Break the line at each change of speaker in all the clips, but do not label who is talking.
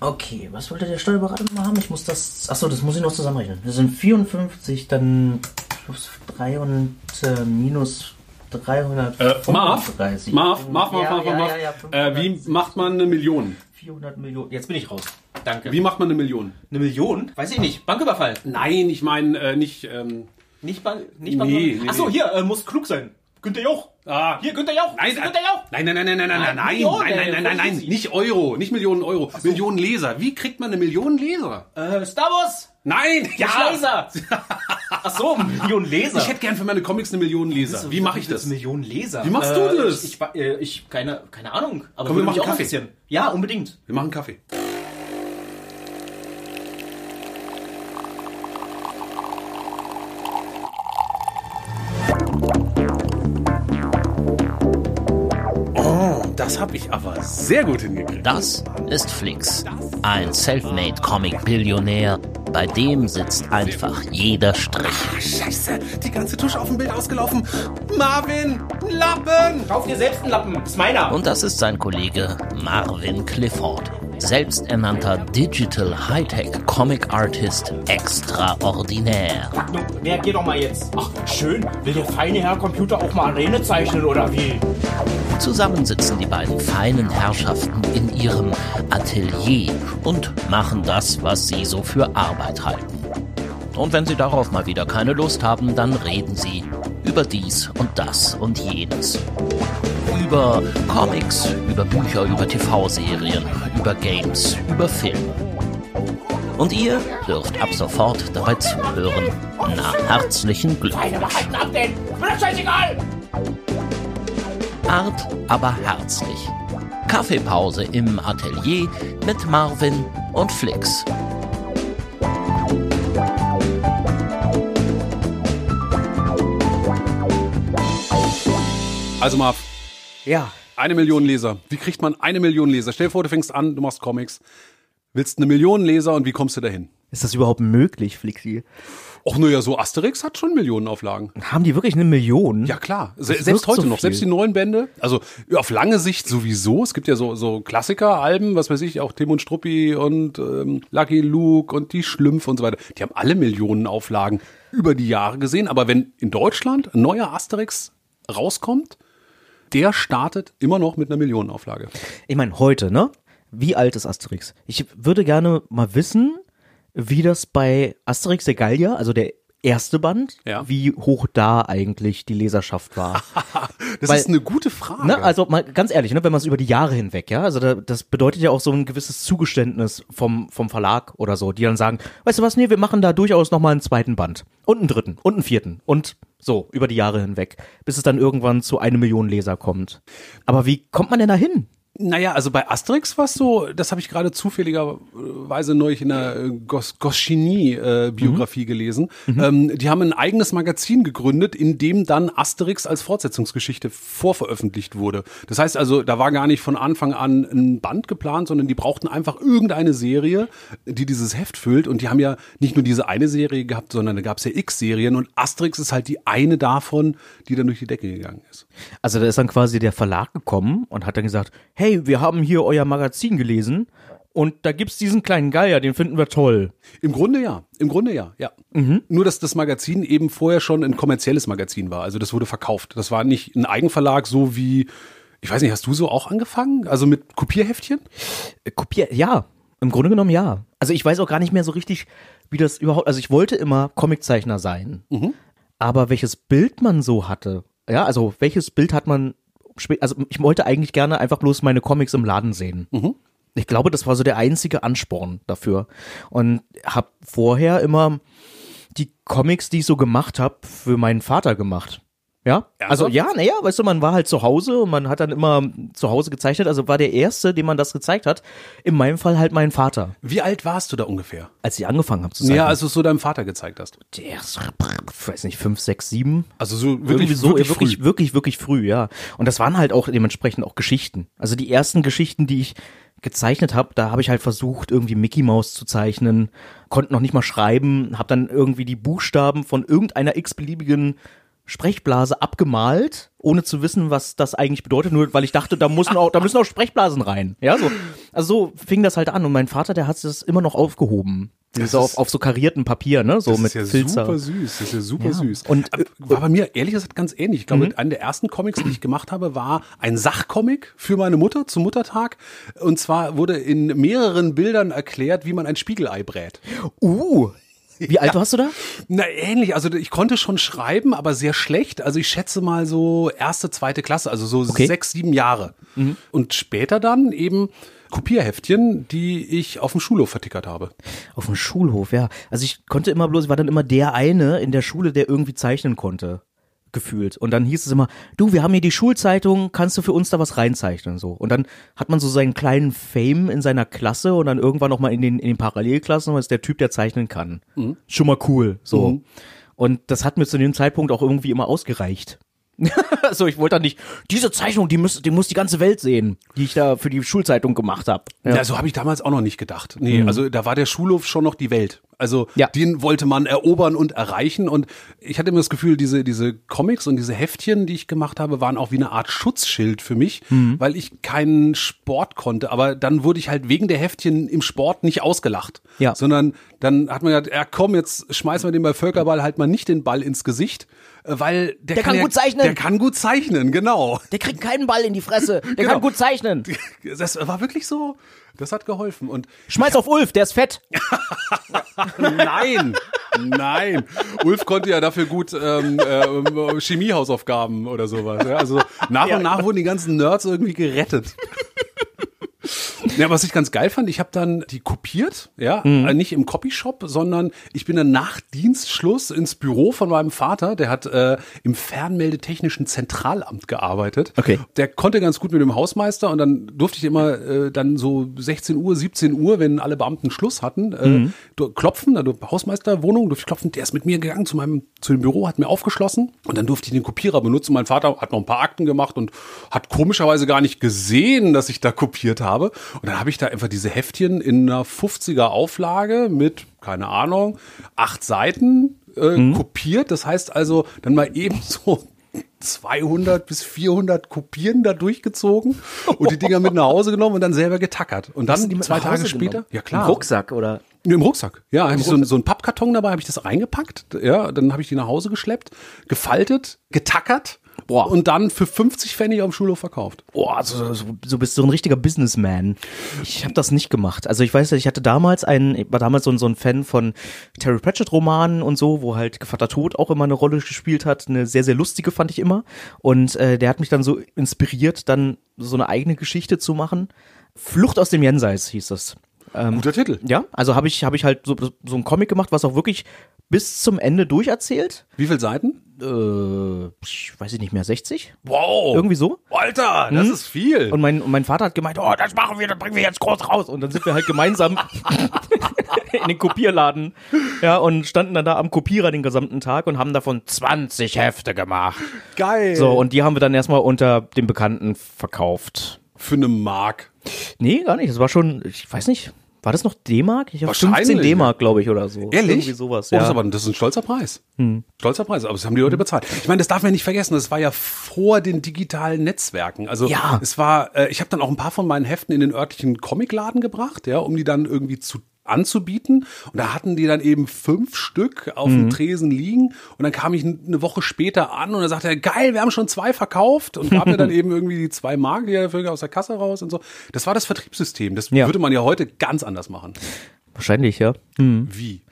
Okay, was wollte der Steuerberater noch mal haben? Ich muss das. Achso, das muss ich noch zusammenrechnen. Das sind 54, dann plus 3 und äh, minus 335.
Äh, Marv, Marv, Marv, Marv,
Ja,
Marv,
ja,
Marv.
ja, ja,
äh, wie
570.
macht man eine Million?
400 Millionen. Jetzt bin ich raus. Danke.
Wie macht man eine Million?
Eine Million? Weiß ich nicht. Banküberfall.
Nein, ich meine äh, nicht. Ähm,
Nicht Bank. Nicht
Nee,
Banküberfall.
nee,
Achso,
nee.
hier, äh, muss klug sein. Günther Jauch.
Ah,
Hier, Günther Jauch.
Nein,
Günther Jauch.
nein, nein, nein, nein, nein, nein, nein, nein, nein, nein,
ey,
nein, nein, nein,
easy.
nicht Euro, nicht Millionen Euro, Millionen Leser. Wie kriegt man eine Million Leser?
Äh, Star Wars.
Nein,
Ja.
ja.
Laser. Achso, Millionen Leser.
Ich hätte gern für meine Comics eine Million Leser. Wie mache ich das?
Millionen Leser.
Wie machst du das?
Ich, ich, äh, ich keine, keine Ahnung. Aber
Komm, wir machen Kaffee.
Ja, unbedingt.
Wir machen Kaffee. Das habe ich aber sehr gut hingekriegt.
Das ist Flix, ein Selfmade-Comic-Billionär. Bei dem sitzt einfach jeder Strich.
Ah, Scheiße, die ganze Tusche auf dem Bild ausgelaufen. Marvin, Lappen!
Kauf dir selbst einen Lappen. Ist meiner.
Und das ist sein Kollege Marvin Clifford, selbsternannter Digital Hightech Comic Artist extraordinär.
Nun, reagier doch mal jetzt. Ach, schön. Will der feine Herr Computer auch mal Arene zeichnen oder wie?
Zusammen sitzen die beiden feinen Herrschaften in ihrem Atelier und machen das, was sie so für Arbeit halten. Und wenn sie darauf mal wieder keine Lust haben, dann reden sie über dies und das und jenes. Über Comics, über Bücher, über TV-Serien, über Games, über Filme. Und ihr dürft ab sofort dabei zuhören. Na, herzlichen Glückwunsch. Hart, aber herzlich. Kaffeepause im Atelier mit Marvin und Flix.
Also Marv,
Ja.
eine Million Leser. Wie kriegt man eine Million Leser? Stell dir vor, du fängst an, du machst Comics, willst eine Million Leser und wie kommst du dahin?
Ist das überhaupt möglich, Flixi?
Och, nur ja, so Asterix hat schon Millionenauflagen.
Haben die wirklich eine Million?
Ja klar, Se selbst heute
so
noch,
viel.
selbst die neuen Bände, also auf lange Sicht sowieso. Es gibt ja so so Klassiker-Alben, was weiß ich, auch Tim und Struppi und ähm, Lucky Luke und die Schlümpfe und so weiter. Die haben alle Millionenauflagen über die Jahre gesehen. Aber wenn in Deutschland ein neuer Asterix rauskommt, der startet immer noch mit einer Millionenauflage.
Ich meine, heute, ne? Wie alt ist Asterix? Ich würde gerne mal wissen, wie das bei Asterix der Gallier, also der erste Band,
Ja.
wie hoch da eigentlich die Leserschaft war.
Das
Weil-
ist eine gute Frage.
Ne, also mal ganz ehrlich, ne, wenn man es über die Jahre hinweg, ja, also da, das bedeutet ja auch so ein gewisses Zugeständnis vom, vom Verlag oder so, die dann sagen, weißt du was, nee, wir machen da durchaus nochmal einen zweiten Band und einen dritten und einen vierten und so über die Jahre hinweg, bis es dann irgendwann zu eine Million Leser kommt. Aber wie kommt man denn da hin?
Naja, also bei Asterix war es so, das habe ich gerade zufälligerweise neulich in der äh, Gos Goscinny-Biografie gelesen. Ähm, die haben ein eigenes Magazin gegründet, in dem dann Asterix als Fortsetzungsgeschichte vorveröffentlicht wurde. Das heißt also, da war gar nicht von Anfang an ein Band geplant, sondern die brauchten einfach irgendeine Serie, die dieses Heft füllt. Und die haben ja nicht nur diese eine Serie gehabt, sondern da gab es ja x Serien. Und Asterix ist halt die eine davon, die dann durch die Decke gegangen ist.
Also da ist dann quasi der Verlag gekommen und hat dann gesagt, hey, wir haben hier euer Magazin gelesen und da gibt's diesen kleinen Geier, den finden wir toll.
Im Grunde ja. Im Grunde ja, ja. Nur, dass das Magazin eben vorher schon ein kommerzielles Magazin war. Also das wurde verkauft. Das war nicht ein Eigenverlag, so wie, ich weiß nicht, hast du so auch angefangen? Also mit Kopierheftchen?
Äh, Kopier, ja, im Grunde genommen ja. Also ich weiß auch gar nicht mehr so richtig, wie das überhaupt, also ich wollte immer Comiczeichner sein. Aber welches Bild man so hatte, ja, also welches Bild hat man, also ich wollte eigentlich gerne einfach bloß meine Comics im Laden sehen. Ich glaube, das war so der einzige Ansporn dafür. Und habe vorher immer die Comics, die ich so gemacht habe, für meinen Vater gemacht. Ja, also ja, naja, weißt du, man war halt zu Hause und man hat dann immer zu Hause gezeichnet, also war der Erste, dem man das gezeigt hat, in meinem Fall halt mein Vater,
Wie alt warst du da ungefähr?
als ich angefangen habe zu zeichnen.
Ja, als du es so deinem Vater gezeigt hast.
der ist, ich weiß nicht, fünf, sechs, sieben,
Also so wirklich,
irgendwie so,
wirklich,
wirklich,
früh.
wirklich, wirklich früh, ja. Und das waren halt auch dementsprechend auch Geschichten. Also die ersten Geschichten, die ich gezeichnet habe, da habe ich halt versucht, irgendwie Mickey Mouse zu zeichnen, konnte noch nicht mal schreiben, habe dann irgendwie die Buchstaben von irgendeiner x-beliebigen Sprechblase abgemalt, ohne zu wissen, was das eigentlich bedeutet, nur weil ich dachte, da müssen auch, da müssen auch Sprechblasen rein. Ja, so. Also so fing das halt an und mein Vater, der hat es immer noch aufgehoben.
Das
so
ist-
auf, auf so karierten Papier, ne, so
Das
mit
ist ja
Filzer.
super süß. Das ist ja super
Ja.
süß.
Und,
Aber
äh,
war bei mir ehrlich gesagt ganz ähnlich. Ich glaube, einer der ersten Comics, die ich gemacht habe, war ein Sachcomic für meine Mutter zum Muttertag. Und zwar wurde in mehreren Bildern erklärt, wie man ein Spiegelei brät.
Uh, wie alt warst du da?
Na, ähnlich. Also ich konnte schon schreiben, aber sehr schlecht. Also ich schätze mal so erste, zweite Klasse, also so
Okay.
sechs, sieben Jahre. Und später dann eben Kopierheftchen, die ich auf dem Schulhof vertickert habe.
Auf dem Schulhof, ja. Also ich konnte immer bloß, ich war dann immer der eine in der Schule, der irgendwie zeichnen konnte. Gefühlt. Und dann hieß es immer, du, wir haben hier die Schulzeitung, kannst du für uns da was reinzeichnen? So. Und dann hat man so seinen kleinen Fame in seiner Klasse und dann irgendwann nochmal in den, in den Parallelklassen, weil es der Typ, der zeichnen kann. Schon mal cool. So. Und das hat mir zu dem Zeitpunkt auch irgendwie immer ausgereicht. so, ich wollte dann nicht, diese Zeichnung, die muss, die muss die ganze Welt sehen, die ich da für die Schulzeitung gemacht habe.
Ja, so habe ich damals auch noch nicht gedacht. Nee, also da war der Schulhof schon noch die Welt. Also
Ja.
den wollte man erobern und erreichen. Und ich hatte immer das Gefühl, diese, diese Comics und diese Heftchen, die ich gemacht habe, waren auch wie eine Art Schutzschild für mich, weil ich keinen Sport konnte. Aber dann wurde ich halt wegen der Heftchen im Sport nicht ausgelacht.
Ja.
Sondern dann hat man gesagt, ja komm, jetzt schmeißen wir dem bei Völkerball halt mal nicht den Ball ins Gesicht, äh, weil der,
Der kann
ja,
gut zeichnen.
Der kann gut zeichnen, genau.
Der kriegt keinen Ball in die Fresse, der
Genau.
kann gut zeichnen.
Das war wirklich so, das hat geholfen. Und
Schmeiß auf Ulf, der ist fett.
Nein, nein. Ulf konnte ja dafür gut ähm, äh, Chemiehausaufgaben oder sowas. Ja? Also nach und nach wurden die ganzen Nerds irgendwie gerettet. Ja, was ich ganz geil fand, ich habe dann die kopiert, ja, äh, nicht im Copyshop, sondern ich bin dann nach Dienstschluss ins Büro von meinem Vater, der hat äh, im Fernmeldetechnischen Zentralamt gearbeitet.
Okay.
Der konnte ganz gut mit dem Hausmeister und dann durfte ich immer äh, dann so 16 Uhr, 17 Uhr, wenn alle Beamten Schluss hatten, äh, du- klopfen, also Hausmeisterwohnung, durfte ich klopfen, der ist mit mir gegangen zu meinem, zu dem Büro, hat mir aufgeschlossen und dann durfte ich den Kopierer benutzen. Mein Vater hat noch ein paar Akten gemacht und hat komischerweise gar nicht gesehen, dass ich da kopiert habe. Und dann habe ich da einfach diese Heftchen in einer 50er Auflage mit, keine Ahnung, acht Seiten äh, kopiert. Das heißt also dann mal eben so 200 bis 400 Kopien da durchgezogen und die Dinger mit nach Hause genommen und dann selber getackert. Und dann zwei Tage später,
genommen?
ja klar,
Im Rucksack oder?
im Rucksack. Ja, habe ich so, so einen Pappkarton dabei, habe ich das eingepackt. Ja, dann habe ich die nach Hause geschleppt, gefaltet, getackert
Boah.
und dann für 50 Pfennig auf dem Schulhof verkauft.
Boah, so, so, so bist du ein richtiger Businessman. Ich habe das nicht gemacht. Also ich weiß, ich hatte damals einen, ich war damals so, ein- so ein Fan von Terry Pratchett Romanen und so, wo halt Gevatter Tod auch immer eine Rolle gespielt hat. Eine sehr, sehr lustige fand ich immer. Und äh, der hat mich dann so inspiriert, dann so eine eigene Geschichte zu machen. Flucht aus dem Jenseits hieß das.
Guter Titel.
Ja, also habe ich, hab ich halt so, so ein Comic gemacht, was auch wirklich bis zum Ende durcherzählt.
Wie viele Seiten?
Äh, ich weiß ich nicht mehr, 60?
Wow.
Irgendwie so.
Alter, das ist viel.
Und mein, und mein Vater hat gemeint, oh, das machen wir, das bringen wir jetzt groß raus. Und dann sind wir halt gemeinsam in den Kopierladen, ja, und standen dann da am Kopierer den gesamten Tag und haben davon 20 Hefte gemacht.
Geil.
So, und die haben wir dann erstmal unter dem Bekannten verkauft.
für eine Mark.
Nee, gar nicht. Das war schon, ich weiß nicht, war das noch D-Mark? Ich habe
Wahrscheinlich,
15 D-Mark, glaube ich, oder so.
Ehrlich?
Irgendwie sowas,
Oh,
ja.
das, ist aber, das ist ein stolzer Preis. Stolzer Preis, aber das haben die Leute bezahlt. Ich meine, das darf man nicht vergessen, das war ja vor den digitalen Netzwerken. Also
Ja.
es war, äh, ich habe dann auch ein paar von meinen Heften in den örtlichen Comicladen gebracht, ja, um die dann irgendwie zu anzubieten. Und da hatten die dann eben fünf Stück auf dem Tresen liegen. Und dann kam ich eine Woche später an und dann sagte er, geil, wir haben schon zwei verkauft und gab mir dann eben irgendwie die zwei Mark die er aus der Kasse raus und so. Das war das Vertriebssystem. Das
Ja.
würde man ja heute ganz anders machen.
Wahrscheinlich, ja.
Wie?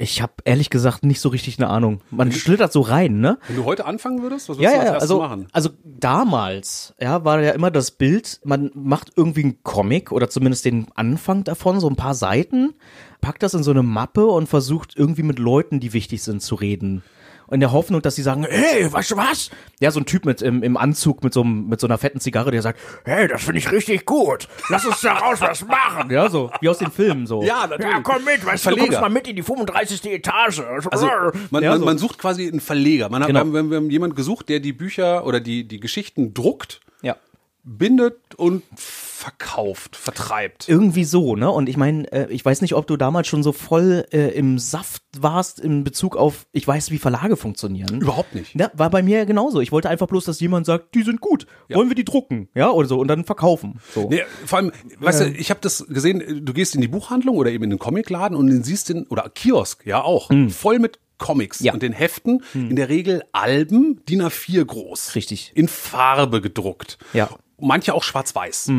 Ich habe ehrlich gesagt nicht so richtig eine Ahnung. Man schlittert so rein, ne?
Wenn du heute anfangen würdest, was würdest
Ja,
du
ja,
als
ja,
erstes
also,
machen?
also damals, ja, war ja immer das Bild, man macht irgendwie einen Comic oder zumindest den Anfang davon, so ein paar Seiten, packt das in so eine Mappe und versucht irgendwie mit Leuten, die wichtig sind, zu reden. In der Hoffnung, dass sie sagen, hey, weißt du was? Ja, so ein Typ mit im, im Anzug mit so, einem- mit so einer fetten Zigarre, der sagt, hey, das finde ich richtig gut. Lass uns daraus was machen. Ja, so, wie aus den Filmen so.
Ja, natürlich.
Ja, komm mit, weißt du, du kommst mal mit in die 35. Etage.
Also man,
Ja,
man,
so.
man sucht quasi einen Verleger. Man hat,
Genau.
wir, haben, wir haben jemanden gesucht, der die Bücher oder die, die Geschichten druckt,
Ja.
bindet und verkauft, vertreibt.
Irgendwie so, ne? Und ich meine, äh, ich weiß nicht, ob du damals schon so voll äh, im Saft warst in Bezug auf, ich weiß, wie Verlage funktionieren.
Überhaupt nicht.
Ja, war bei mir ja genauso. Ich wollte einfach bloß, dass jemand sagt, die sind gut, wollen wir die drucken, ja, oder so und dann verkaufen. So.
Nee, vor allem, weißt du, ich habe das gesehen, du gehst in die Buchhandlung oder eben in den Comicladen und den siehst den, oder Kiosk, ja auch, voll mit Comics
Mhm. Ja. Mhm.
und den Heften, in der Regel Alben, DIN A4 groß.
Richtig.
In Farbe gedruckt.
Ja. Mhm.
Manche auch schwarz-weiß.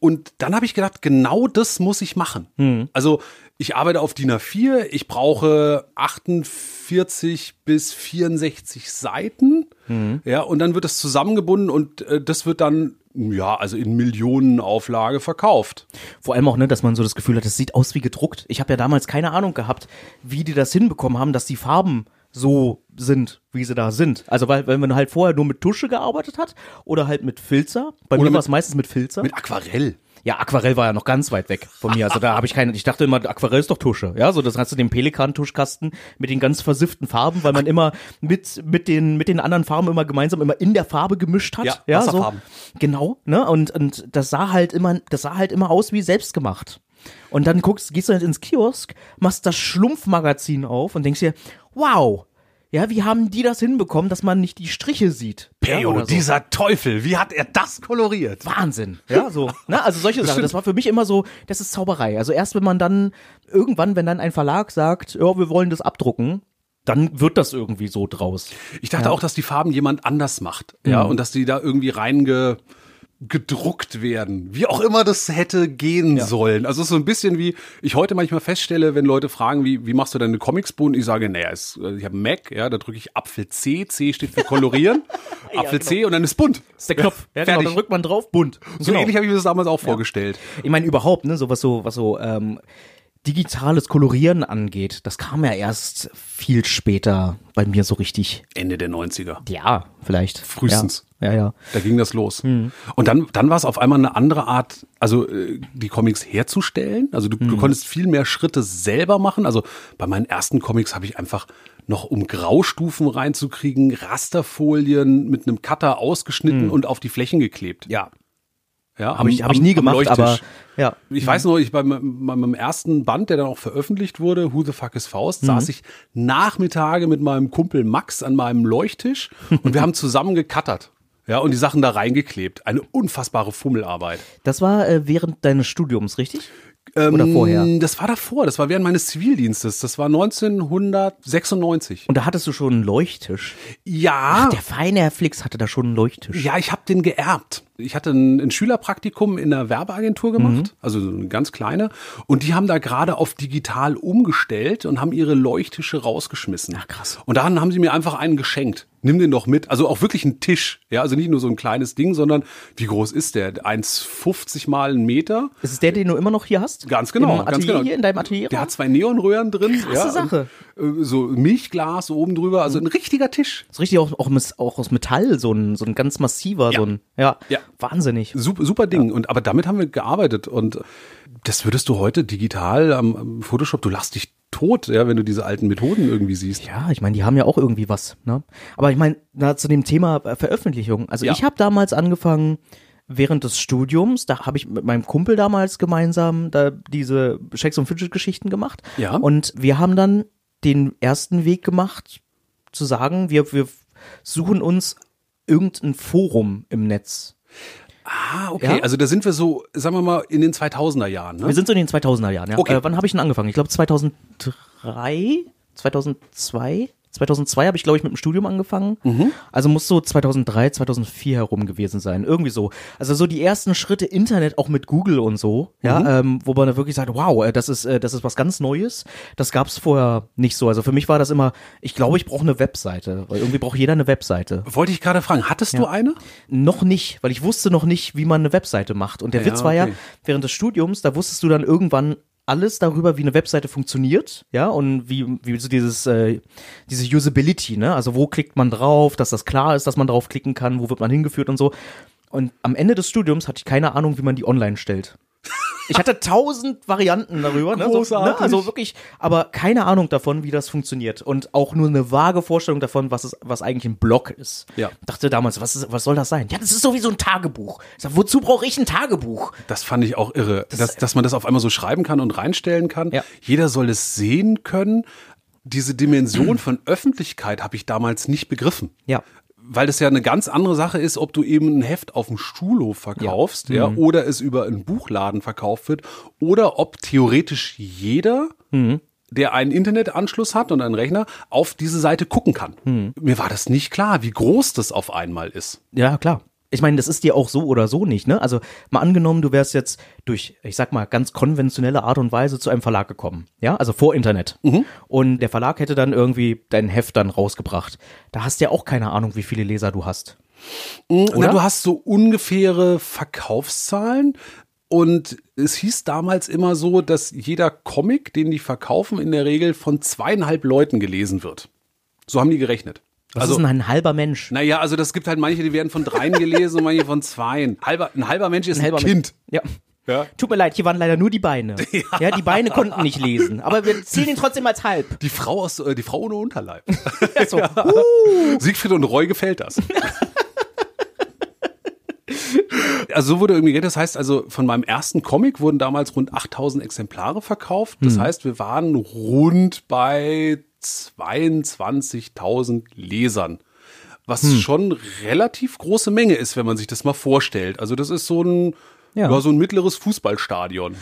Und dann habe ich gedacht, genau das muss ich machen. Also ich arbeite auf DIN A4, ich brauche 48 bis 64 Seiten. Ja, und dann wird das zusammengebunden und äh, das wird dann, ja, also in Millionenauflage verkauft.
Vor allem auch, ne, dass man so das Gefühl hat, es sieht aus wie gedruckt. Ich habe ja damals keine Ahnung gehabt, wie die das hinbekommen haben, dass die Farben so sind, wie sie da sind. Also weil, wenn man halt vorher nur mit Tusche gearbeitet hat oder halt mit Filzer. Bei
Oder
mir war es meistens mit Filzer.
Mit Aquarell.
ja, Aquarell war ja noch ganz weit weg von mir. Also da habe ich keine, ich dachte immer, Aquarell ist doch Tusche. Ja, so das hast du den Pelikan-Tuschkasten mit den ganz versifften Farben, weil man immer mit, mit den, mit den anderen Farben immer gemeinsam immer in der Farbe gemischt hat.
Ja,
so.
Wasserfarben.
Genau, ne? Und, und das sah halt immer, das sah halt immer aus wie selbstgemacht. Und dann guckst, gehst du halt ins Kiosk, machst das Schlumpfmagazin auf und denkst dir, wow, ja, wie haben die das hinbekommen, dass man nicht die Striche sieht? ja,
Peo,
oder so.
dieser Teufel, wie hat er das koloriert?
Wahnsinn. Ja, so. Ne? Also solche Sachen. Das war für mich immer so, das ist Zauberei. Also erst wenn man dann, irgendwann, wenn dann ein Verlag sagt, ja, wir wollen das abdrucken, dann wird das irgendwie so draus.
Ich dachte auch, dass die Farben jemand anders macht. Ja, und dass die da irgendwie reinge gedruckt werden. Wie auch immer das hätte gehen sollen. Also es ist so ein bisschen wie ich heute manchmal feststelle, wenn Leute fragen, wie, wie machst du deine Comics bunt? Ich sage, naja, es, also ich habe Mac, ja, da drücke ich Apfel C, C steht für kolorieren, Apfel C und dann ist bunt.
Das ist der Knopf. Ja, genau, dann drückt man drauf, bunt.
So
genau.
ähnlich habe ich mir das damals auch vorgestellt.
Ich meine überhaupt, ne, so was so, was so ähm, digitales Kolorieren angeht, das kam ja erst viel später bei mir so richtig.
Ende der 90er.
Ja, vielleicht.
Frühestens.
Ja, ja. ja.
Da ging das los.
Hm.
Und dann, dann war es auf einmal eine andere Art, also äh, die Comics herzustellen. Also du,
Hm.
du konntest viel mehr Schritte selber machen. Also bei meinen ersten Comics habe ich einfach noch, um Graustufen reinzukriegen, Rasterfolien mit einem Cutter ausgeschnitten und auf die Flächen geklebt.
Hm. Ja.
Ja,
Habe ich, hab ich nie gemacht, aber ja.
ich weiß noch, ich bei meinem, bei meinem ersten Band, der dann auch veröffentlicht wurde, Who the fuck is Faust, saß ich Nachmittage mit meinem Kumpel Max an meinem Leuchttisch und wir haben zusammen gekattert. Ja, und die Sachen da reingeklebt. Eine unfassbare Fummelarbeit.
Das war äh, während deines Studiums, richtig? Oder vorher?
Ähm, Das war davor, das war während meines Zivildienstes. Das war 1996.
Und da hattest du schon einen Leuchttisch.
Ja,
Der feine Herr Flix hatte da schon einen Leuchttisch.
Ja, ich habe den geerbt. Ich hatte ein, ein Schülerpraktikum in einer Werbeagentur gemacht,
Mhm.
also so eine ganz kleine. Und die haben da gerade auf digital umgestellt und haben ihre Leuchttische rausgeschmissen.
Ach, krass.
Und dann haben sie mir einfach einen geschenkt. Nimm den doch mit. Also auch wirklich ein Tisch. Ja, also nicht nur so ein kleines Ding, sondern wie groß ist der? 1,50 mal ein Meter.
Ist es der, den du immer noch hier hast?
Ganz genau,
Im
ganz genau.
hier, in deinem Atelier?
Der hat zwei Neonröhren drin.
Krasse
ja,
Sache.
Und, äh, so Milchglas oben drüber, also ein richtiger Tisch.
ist richtig auch, auch, auch aus Metall, so ein, so ein ganz massiver,
Ja.
so ein, ja,
Ja.
Wahnsinnig.
Super, super Ding. Und aber damit haben wir gearbeitet und das würdest du heute digital am, am Photoshop, du lachst dich tot, ja, wenn du diese alten Methoden irgendwie siehst.
Ja, ich meine, die haben ja auch irgendwie was, ne? Aber ich meine, zu dem Thema äh, Veröffentlichung. Also
Ja.
ich habe damals angefangen, während des Studiums, da habe ich mit meinem Kumpel damals gemeinsam da diese Shakes und Fidget Geschichten gemacht.
Ja.
Und wir haben dann den ersten Weg gemacht, zu sagen, wir, wir suchen uns irgendein Forum im Netz.
Ah, okay.
Ja.
Also da sind wir so, sagen wir mal, in den 2000er Jahren. Ne?
Wir sind so in den 2000er Jahren, ja.
Okay.
Äh, wann habe ich denn angefangen? Ich glaube 2003, 2002? 2002 habe ich, glaube ich, mit dem Studium angefangen.
Mhm.
Also muss so 2003, 2004 herum gewesen sein. Irgendwie so. Also so die ersten Schritte Internet, auch mit Google und so,
Mhm.
ja, ähm, wo man da wirklich sagt, wow, äh, das ist, äh, das ist was ganz Neues. Das gab's vorher nicht so. Also für mich war das immer, ich glaube, ich brauche eine Webseite, weil irgendwie braucht jeder eine Webseite.
Wollte ich gerade fragen, hattest du eine?
Noch nicht, weil ich wusste noch nicht, wie man eine Webseite macht. Und der
Ja,
Witz war ja,
okay.
während des Studiums, da wusstest du dann irgendwann alles darüber, wie eine Webseite funktioniert, ja, und wie, wie so dieses, äh, diese Usability, ne? Also wo klickt man drauf, dass das klar ist, dass man drauf klicken kann, wo wird man hingeführt und so. Und am Ende des Studiums hatte ich keine Ahnung, wie man die online stellt. Ich hatte tausend Varianten darüber. Ne? So,
Großartig.
ne? Also wirklich, aber keine Ahnung davon, wie das funktioniert. Und auch nur eine vage Vorstellung davon, was es, was eigentlich ein Blog ist.
Ja.
Dachte damals, was, ist, was soll das sein? Ja, das ist sowieso ein Tagebuch. Ich sag, wozu brauche ich ein Tagebuch?
Das fand ich auch irre, dass, dass man das auf einmal so schreiben kann und reinstellen kann.
Ja.
Jeder soll es sehen können. Diese Dimension von Öffentlichkeit habe ich damals nicht begriffen.
Ja.
Weil das ja eine ganz andere Sache ist, ob du eben ein Heft auf dem Stuhlhof verkaufst, ja,
Mhm.
oder es über einen Buchladen verkauft wird, oder ob theoretisch jeder,
Mhm.
der einen Internetanschluss hat und einen Rechner, auf diese Seite gucken kann.
Mhm.
Mir war das nicht klar, wie groß das auf einmal ist.
Ja, klar. Ich meine, das ist dir auch so oder so nicht, ne? Also mal angenommen, du wärst jetzt durch, ich sag mal, ganz konventionelle Art und Weise zu einem Verlag gekommen, ja, also vor Internet. Und der Verlag hätte dann irgendwie dein Heft dann rausgebracht. Da hast du ja auch keine Ahnung, wie viele Leser du hast.
Na,
Oder?
du hast so ungefähre Verkaufszahlen. Und es hieß damals immer so, dass jeder Comic, den die verkaufen, in der Regel von zweieinhalb Leuten gelesen wird. So haben die gerechnet.
Was
also,
ist denn ein halber Mensch?
naja, also das gibt halt manche, die werden von dreien gelesen und manche von zweien. Halber, ein halber Mensch ist ein,
halber
Kind.
Ja.
Ja.
Tut mir leid, hier waren leider nur die Beine. Ja, die Beine konnten nicht lesen. Aber wir zählen ihn trotzdem als halb.
Die Frau aus, äh, die Frau ohne Unterleib.
Ja, so.
Siegfried und Roy gefällt das. Also so wurde irgendwie. Das heißt also, von meinem ersten Comic wurden damals rund 8000 Exemplare verkauft. Das heißt, wir waren rund bei 22.000 Lesern. Was schon relativ große Menge ist, wenn man sich das mal vorstellt. Also das ist so ein,
Ja.
ja. so ein mittleres Fußballstadion.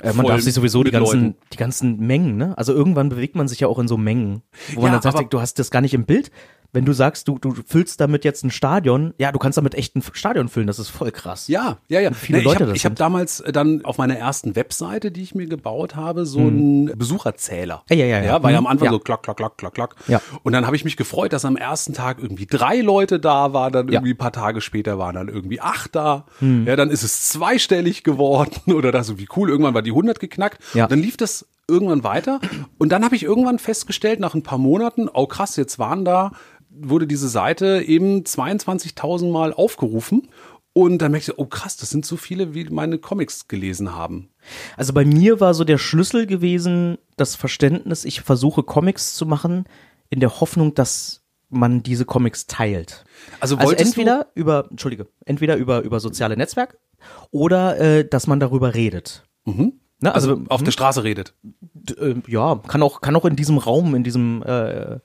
Äh, man darf sich sowieso die ganzen,
Leuten.
die ganzen Mengen, ne? Also irgendwann bewegt man sich ja auch in so Mengen, wo man
Ja,
dann sagt,
aber-
du hast das gar nicht im Bild. Wenn du sagst, du, du füllst damit jetzt ein Stadion, ja, du kannst damit echt ein Stadion füllen, das ist voll krass.
Ja, ja, ja.
viele
Nee,
Leute
ich habe hab damals äh, dann auf meiner ersten Webseite, die ich mir gebaut habe, so einen Besucherzähler.
Ja, ja, ja, ja.
war ja am. Anfang
Ja.
so klack, klack, klack, klack, klack.
Ja.
Und dann habe ich mich gefreut, dass am ersten Tag irgendwie drei Leute da waren, dann irgendwie ein paar Tage später waren dann irgendwie acht da.
Mhm.
Ja, dann ist es zweistellig geworden oder das so wie cool. Irgendwann war die 100 geknackt.
Ja.
Dann lief das irgendwann weiter und dann habe ich irgendwann festgestellt nach ein paar Monaten, oh krass, jetzt waren da wurde diese Seite eben 22.000 Mal aufgerufen und dann merkte ich, oh krass, das sind so viele, wie meine Comics gelesen haben.
Also bei mir war so der Schlüssel gewesen, das Verständnis, ich versuche Comics zu machen, in der Hoffnung, dass man diese Comics teilt.
Also
Also entweder über, entschuldige, entweder über, über soziale Netzwerke oder äh, dass man darüber redet. Ne?
also
Also,
auf der Straße redet.
äh, ja, kann auch, kann auch in diesem Raum, in diesem äh,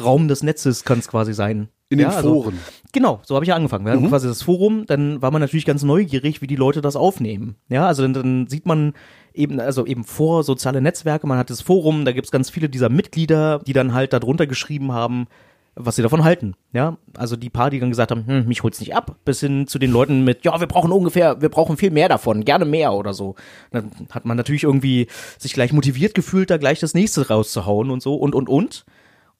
Raum des Netzes kann es quasi sein.
In den
ja, also-
Foren.
Genau, so habe ich ja angefangen. Wir hatten quasi das Forum, dann war man natürlich ganz neugierig, wie die Leute das aufnehmen. Ja, also dann, dann sieht man eben, also eben vor soziale Netzwerke, man hat das Forum, da gibt's ganz viele dieser Mitglieder, die dann halt darunter geschrieben haben, was sie davon halten. Ja, also die paar, die dann gesagt haben, hm, mich holt's nicht ab, bis hin zu den Leuten mit, ja, wir brauchen ungefähr, wir brauchen viel mehr davon, gerne mehr oder so. Dann hat man natürlich irgendwie sich gleich motiviert gefühlt, da gleich das nächste rauszuhauen und so und und und.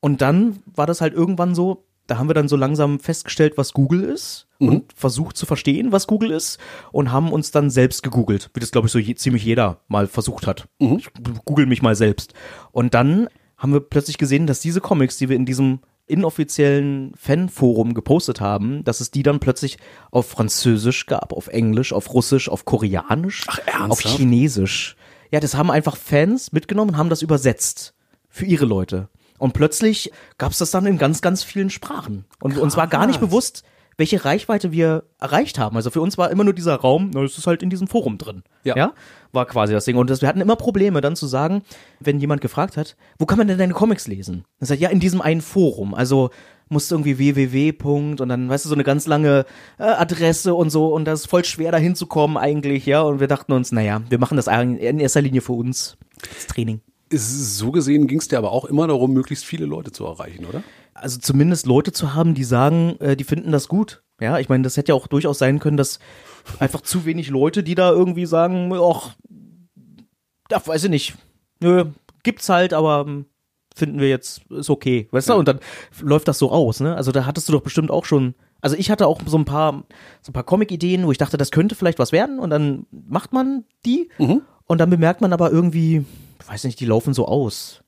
Und dann war das halt irgendwann so, da haben wir dann so langsam festgestellt, was Google ist und versucht zu verstehen, was Google ist und haben uns dann selbst gegoogelt, wie das glaube ich so je, ziemlich jeder mal versucht hat. Ich google mich mal selbst. Und dann haben wir plötzlich gesehen, dass diese Comics, die wir in diesem inoffiziellen Fanforum gepostet haben, dass es die dann plötzlich auf Französisch gab, auf Englisch, auf Russisch, auf Koreanisch,
Ach,
auf Chinesisch. Ja, das haben einfach Fans mitgenommen und haben das übersetzt für ihre Leute. Und plötzlich gab es das dann in ganz, ganz vielen Sprachen. Und uns war gar nicht bewusst, welche Reichweite wir erreicht haben. Also für uns war immer nur dieser Raum, na, es ist halt in diesem Forum drin.
Ja.
War quasi das Ding. Und das, wir hatten immer Probleme dann zu sagen, wenn jemand gefragt hat, wo kann man denn deine Comics lesen? Dann sagt, ja, in diesem einen Forum. Also musst du irgendwie www. Und dann, weißt du, so eine ganz lange äh, Adresse und so und das ist voll schwer dahin zu kommen eigentlich, ja. Und wir dachten uns, naja, wir machen das in erster Linie für uns. Das Training.
So gesehen ging es dir aber auch immer darum, möglichst viele Leute zu erreichen, oder?
also zumindest Leute zu haben, die sagen, äh, die finden das gut. Ja, ich meine, das hätte ja auch durchaus sein können, dass einfach zu wenig Leute, die da irgendwie sagen, ach, da weiß ich nicht, nö, gibt's halt, aber hm, finden wir jetzt, ist okay, weißt du? Und dann läuft das so aus, ne? Also da hattest du doch bestimmt auch schon, also ich hatte auch so ein paar, so ein paar Comic-Ideen, wo ich dachte, das könnte vielleicht was werden und dann macht man die und dann bemerkt man aber irgendwie, ich weiß nicht, die laufen so aus.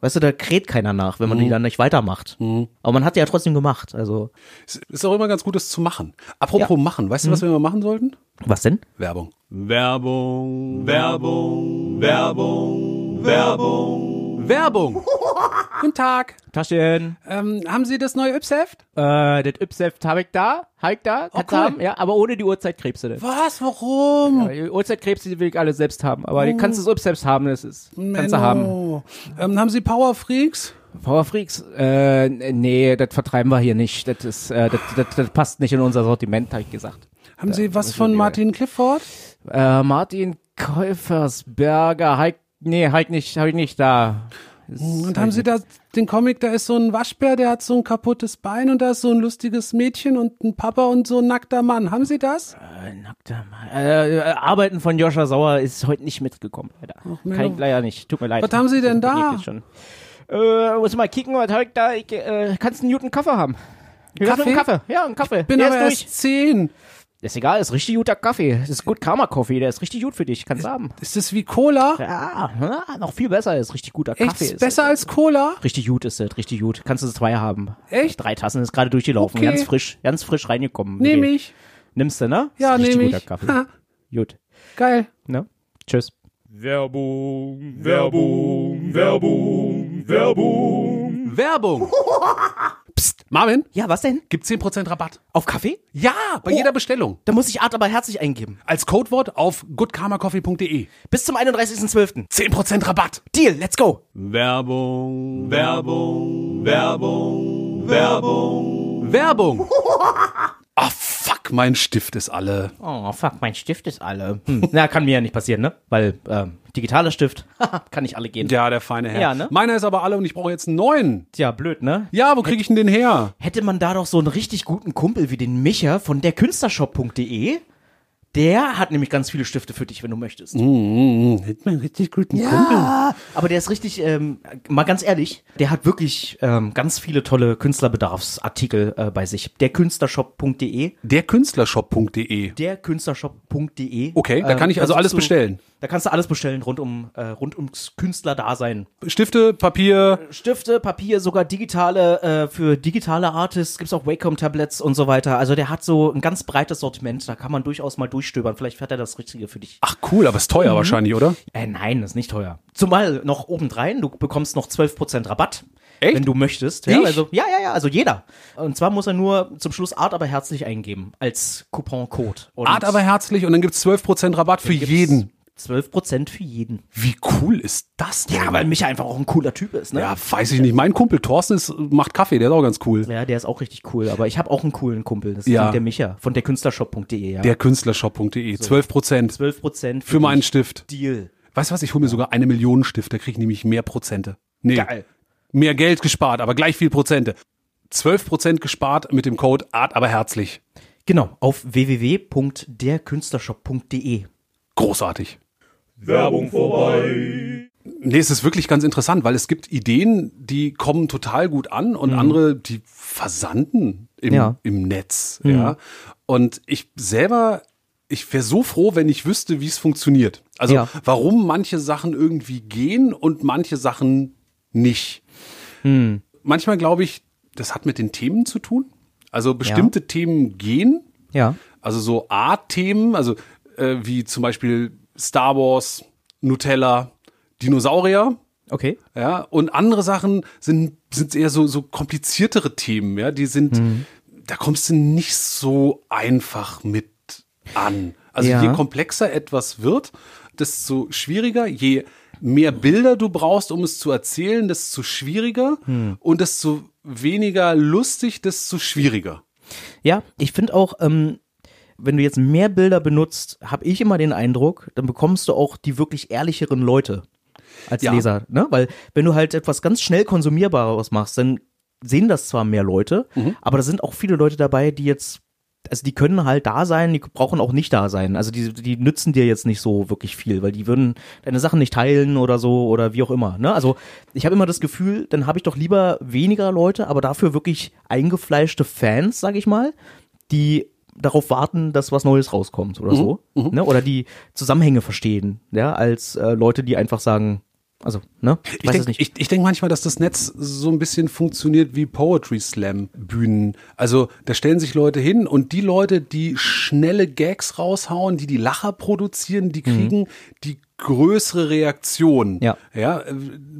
Weißt du, da kräht keiner nach, wenn man die dann nicht weitermacht. Aber man hat die ja trotzdem gemacht. Also,
Es ist auch immer ganz gut, das zu machen. Apropos machen, weißt du, was wir mal machen sollten?
was denn?
Werbung. Werbung, Werbung, Werbung, Werbung, Werbung. Guten Tag.
Taschen.
Ähm, haben Sie das neue Yps-Heft?
Äh, das Ypsheft habe ich da, habe ich da, kannst
Okay.
du haben, ja, aber ohne die Uhrzeitkrebse. denn.
Was? Warum?
Die Uhrzeitkrebse, die will ich alle selbst haben, aber die kannst du das Ypsheft haben, das ist, kannst du haben.
Ähm, haben Sie Power Freaks?
Power Freaks, äh, nee, das vertreiben wir hier nicht, das ist, äh, das, das, das passt nicht in unser Sortiment, habe ich gesagt.
Haben Sie was von Martin Clifford?
Äh, Martin Käufersberger, halt, nee, halt nicht, ich nicht da. Das
Und haben Sie da den Comic, da ist so ein Waschbär, der hat so ein kaputtes Bein und da ist so ein lustiges Mädchen und ein Papa und so ein nackter Mann. Haben Sie das?
Äh, nackter Mann. Äh, äh, Arbeiten von Joscha Sauer ist heute nicht mitgekommen, leider. Kann ich leider nicht, tut mir leid.
Was haben Sie denn da?
Schon. Äh, muss mal kicken, was ich da? Ich, äh, kannst einen guten Kaffee haben. Mit einem
Kaffee?
Kaffee? Ja, ein Kaffee.
Bin
der
aber erst zehn.
Ist egal, ist richtig guter Kaffee. Das ist gut Karma-Coffee, der ist richtig gut für dich. Kannst du haben.
Ist das wie Cola?
Ja, ja, noch viel besser ist richtig guter
Echt?
Kaffee. Ist
Besser als Cola?
Richtig gut ist das, richtig gut. Kannst du zwei haben.
Echt?
Drei Tassen ist gerade durchgelaufen,
Okay.
ganz frisch, ganz frisch reingekommen.
Nehme
Okay.
ich.
Nimmst du, ne?
Ja,
ist richtig
nehme
guter
ich.
Kaffee.
Ha,
Gut,
geil.
ne? Tschüss.
Werbung, Werbung, Werbung, Werbung.
Werbung. Psst, Marvin,
Ja, was denn?
gibt 10% Rabatt.
Auf Kaffee?
Ja, bei
Oh.
jeder Bestellung.
Da muss ich Art aber herzlich eingeben.
Als Codewort auf goodkarmacoffee.de.
Bis zum 31.12.
10% Rabatt.
Deal, let's go.
Werbung, Werbung, Werbung, Werbung, Werbung. Fuck, mein Stift ist alle.
Oh, fuck, mein Stift ist alle. Hm. Na, kann mir ja nicht passieren, ne? Weil, ähm, digitaler Stift, kann nicht alle gehen.
Ja, der feine Herr.
Ja, ne?
Meiner ist aber alle und ich brauche jetzt einen neuen.
Tja, blöd, ne?
Ja, wo kriege ich denn den her?
Hätte man da doch so einen richtig guten Kumpel wie den Micha von derkünstlershop.de. Der hat nämlich ganz viele Stifte für dich, wenn du möchtest.
Hm, hätte man richtig guten Kumpel.
Aber der ist richtig, ähm, mal ganz ehrlich, der hat wirklich ähm, ganz viele tolle Künstlerbedarfsartikel äh, bei sich. Derkünstlershop.de.
Derkünstlershop.de.
Derkünstlershop.de.
Okay, da kann ich also alles bestellen.
Da kannst du alles bestellen rund um äh, rund ums Künstlerdasein.
Stifte, Papier.
Stifte, Papier, sogar digitale äh, für digitale Artists gibt's auch Wacom Tablets und so weiter. Also der hat so ein ganz breites Sortiment. Da kann man durchaus mal durchstöbern. Vielleicht hat er das Richtige für dich.
Ach cool, aber ist teuer wahrscheinlich, oder?
Äh, nein, ist nicht teuer. Zumal noch obendrein, du bekommst noch 12% Rabatt.
Echt?
Wenn du möchtest. Ja,
Ich?
also, ja, ja, ja, also jeder. Und zwar muss er nur zum Schluss Art aber herzlich eingeben als Couponcode.
Art aber herzlich und dann gibt's 12% Rabatt für jeden.
12% für jeden.
Wie cool ist das denn?
Ja, weil Micha einfach auch ein cooler Typ ist, ne?
Ja, weiß ich nicht. Mein Kumpel Thorsten ist, macht Kaffee, der ist auch ganz cool.
Ja, der ist auch richtig cool. Aber ich habe auch einen coolen Kumpel. Das ist
Ja.
der Micha von der Künstlershop.de. Ja.
Der Künstlershop.de. 12%
12%
für meinen
dich.
Stift.
Deal.
Weißt du was? Ich hole mir sogar eine Million Stift, da kriege ich nämlich mehr Prozente. Nee,
Geil.
mehr Geld gespart, aber gleich viel Prozente. 12% gespart mit dem Code Art aber herzlich.
Genau, auf www.derkünstlershop.de.
Großartig.
Werbung vorbei.
Nee, es ist wirklich ganz interessant, weil es gibt Ideen, die kommen total gut an und andere, die versanden im,
Mhm. Ja. Mhm.
im Netz. Ja. Und ich selber, ich wäre so froh, wenn ich wüsste, wie es funktioniert. Also
Ja.
warum manche Sachen irgendwie gehen und manche Sachen nicht.
Hm.
Manchmal glaube ich, das hat mit den Themen zu tun. Also bestimmte Themen gehen.
Ja.
Also so Art-Themen, also äh, wie zum Beispiel Star Wars, Nutella, Dinosaurier.
Okay.
Ja, und andere Sachen sind, sind eher so, so kompliziertere Themen, ja, die sind, da kommst du nicht so einfach mit an. Also
Ja.
je komplexer etwas wird, desto schwieriger, je mehr Bilder du brauchst, um es zu erzählen, desto schwieriger und desto weniger lustig, desto schwieriger.
Ja, ich finde auch, ähm, wenn du jetzt mehr Bilder benutzt, habe ich immer den Eindruck, dann bekommst du auch die wirklich ehrlicheren Leute als
Ja.
Leser. Ne? Weil wenn du halt etwas ganz schnell konsumierbares machst, dann sehen das zwar mehr Leute,
Mhm.
aber da sind auch viele Leute dabei, die jetzt also die können halt da sein, die brauchen auch nicht da sein. Also die, die nützen dir jetzt nicht so wirklich viel, weil die würden deine Sachen nicht teilen oder so oder wie auch immer. Ne? Also ich habe immer das Gefühl, dann habe ich doch lieber weniger Leute, aber dafür wirklich eingefleischte Fans, sag ich mal, die darauf warten, dass was Neues rauskommt oder so. Ne? Oder die Zusammenhänge verstehen, ja, als äh, Leute, die einfach sagen, Also, ne? Ich,
Ich
weiß es
denke
nicht.
ich, ich denk manchmal, dass das Netz so ein bisschen funktioniert wie Poetry Slam Bühnen. Also da stellen sich Leute hin und die Leute, die schnelle Gags raushauen, die die Lacher produzieren, die kriegen die größere Reaktion.
Ja.
ja.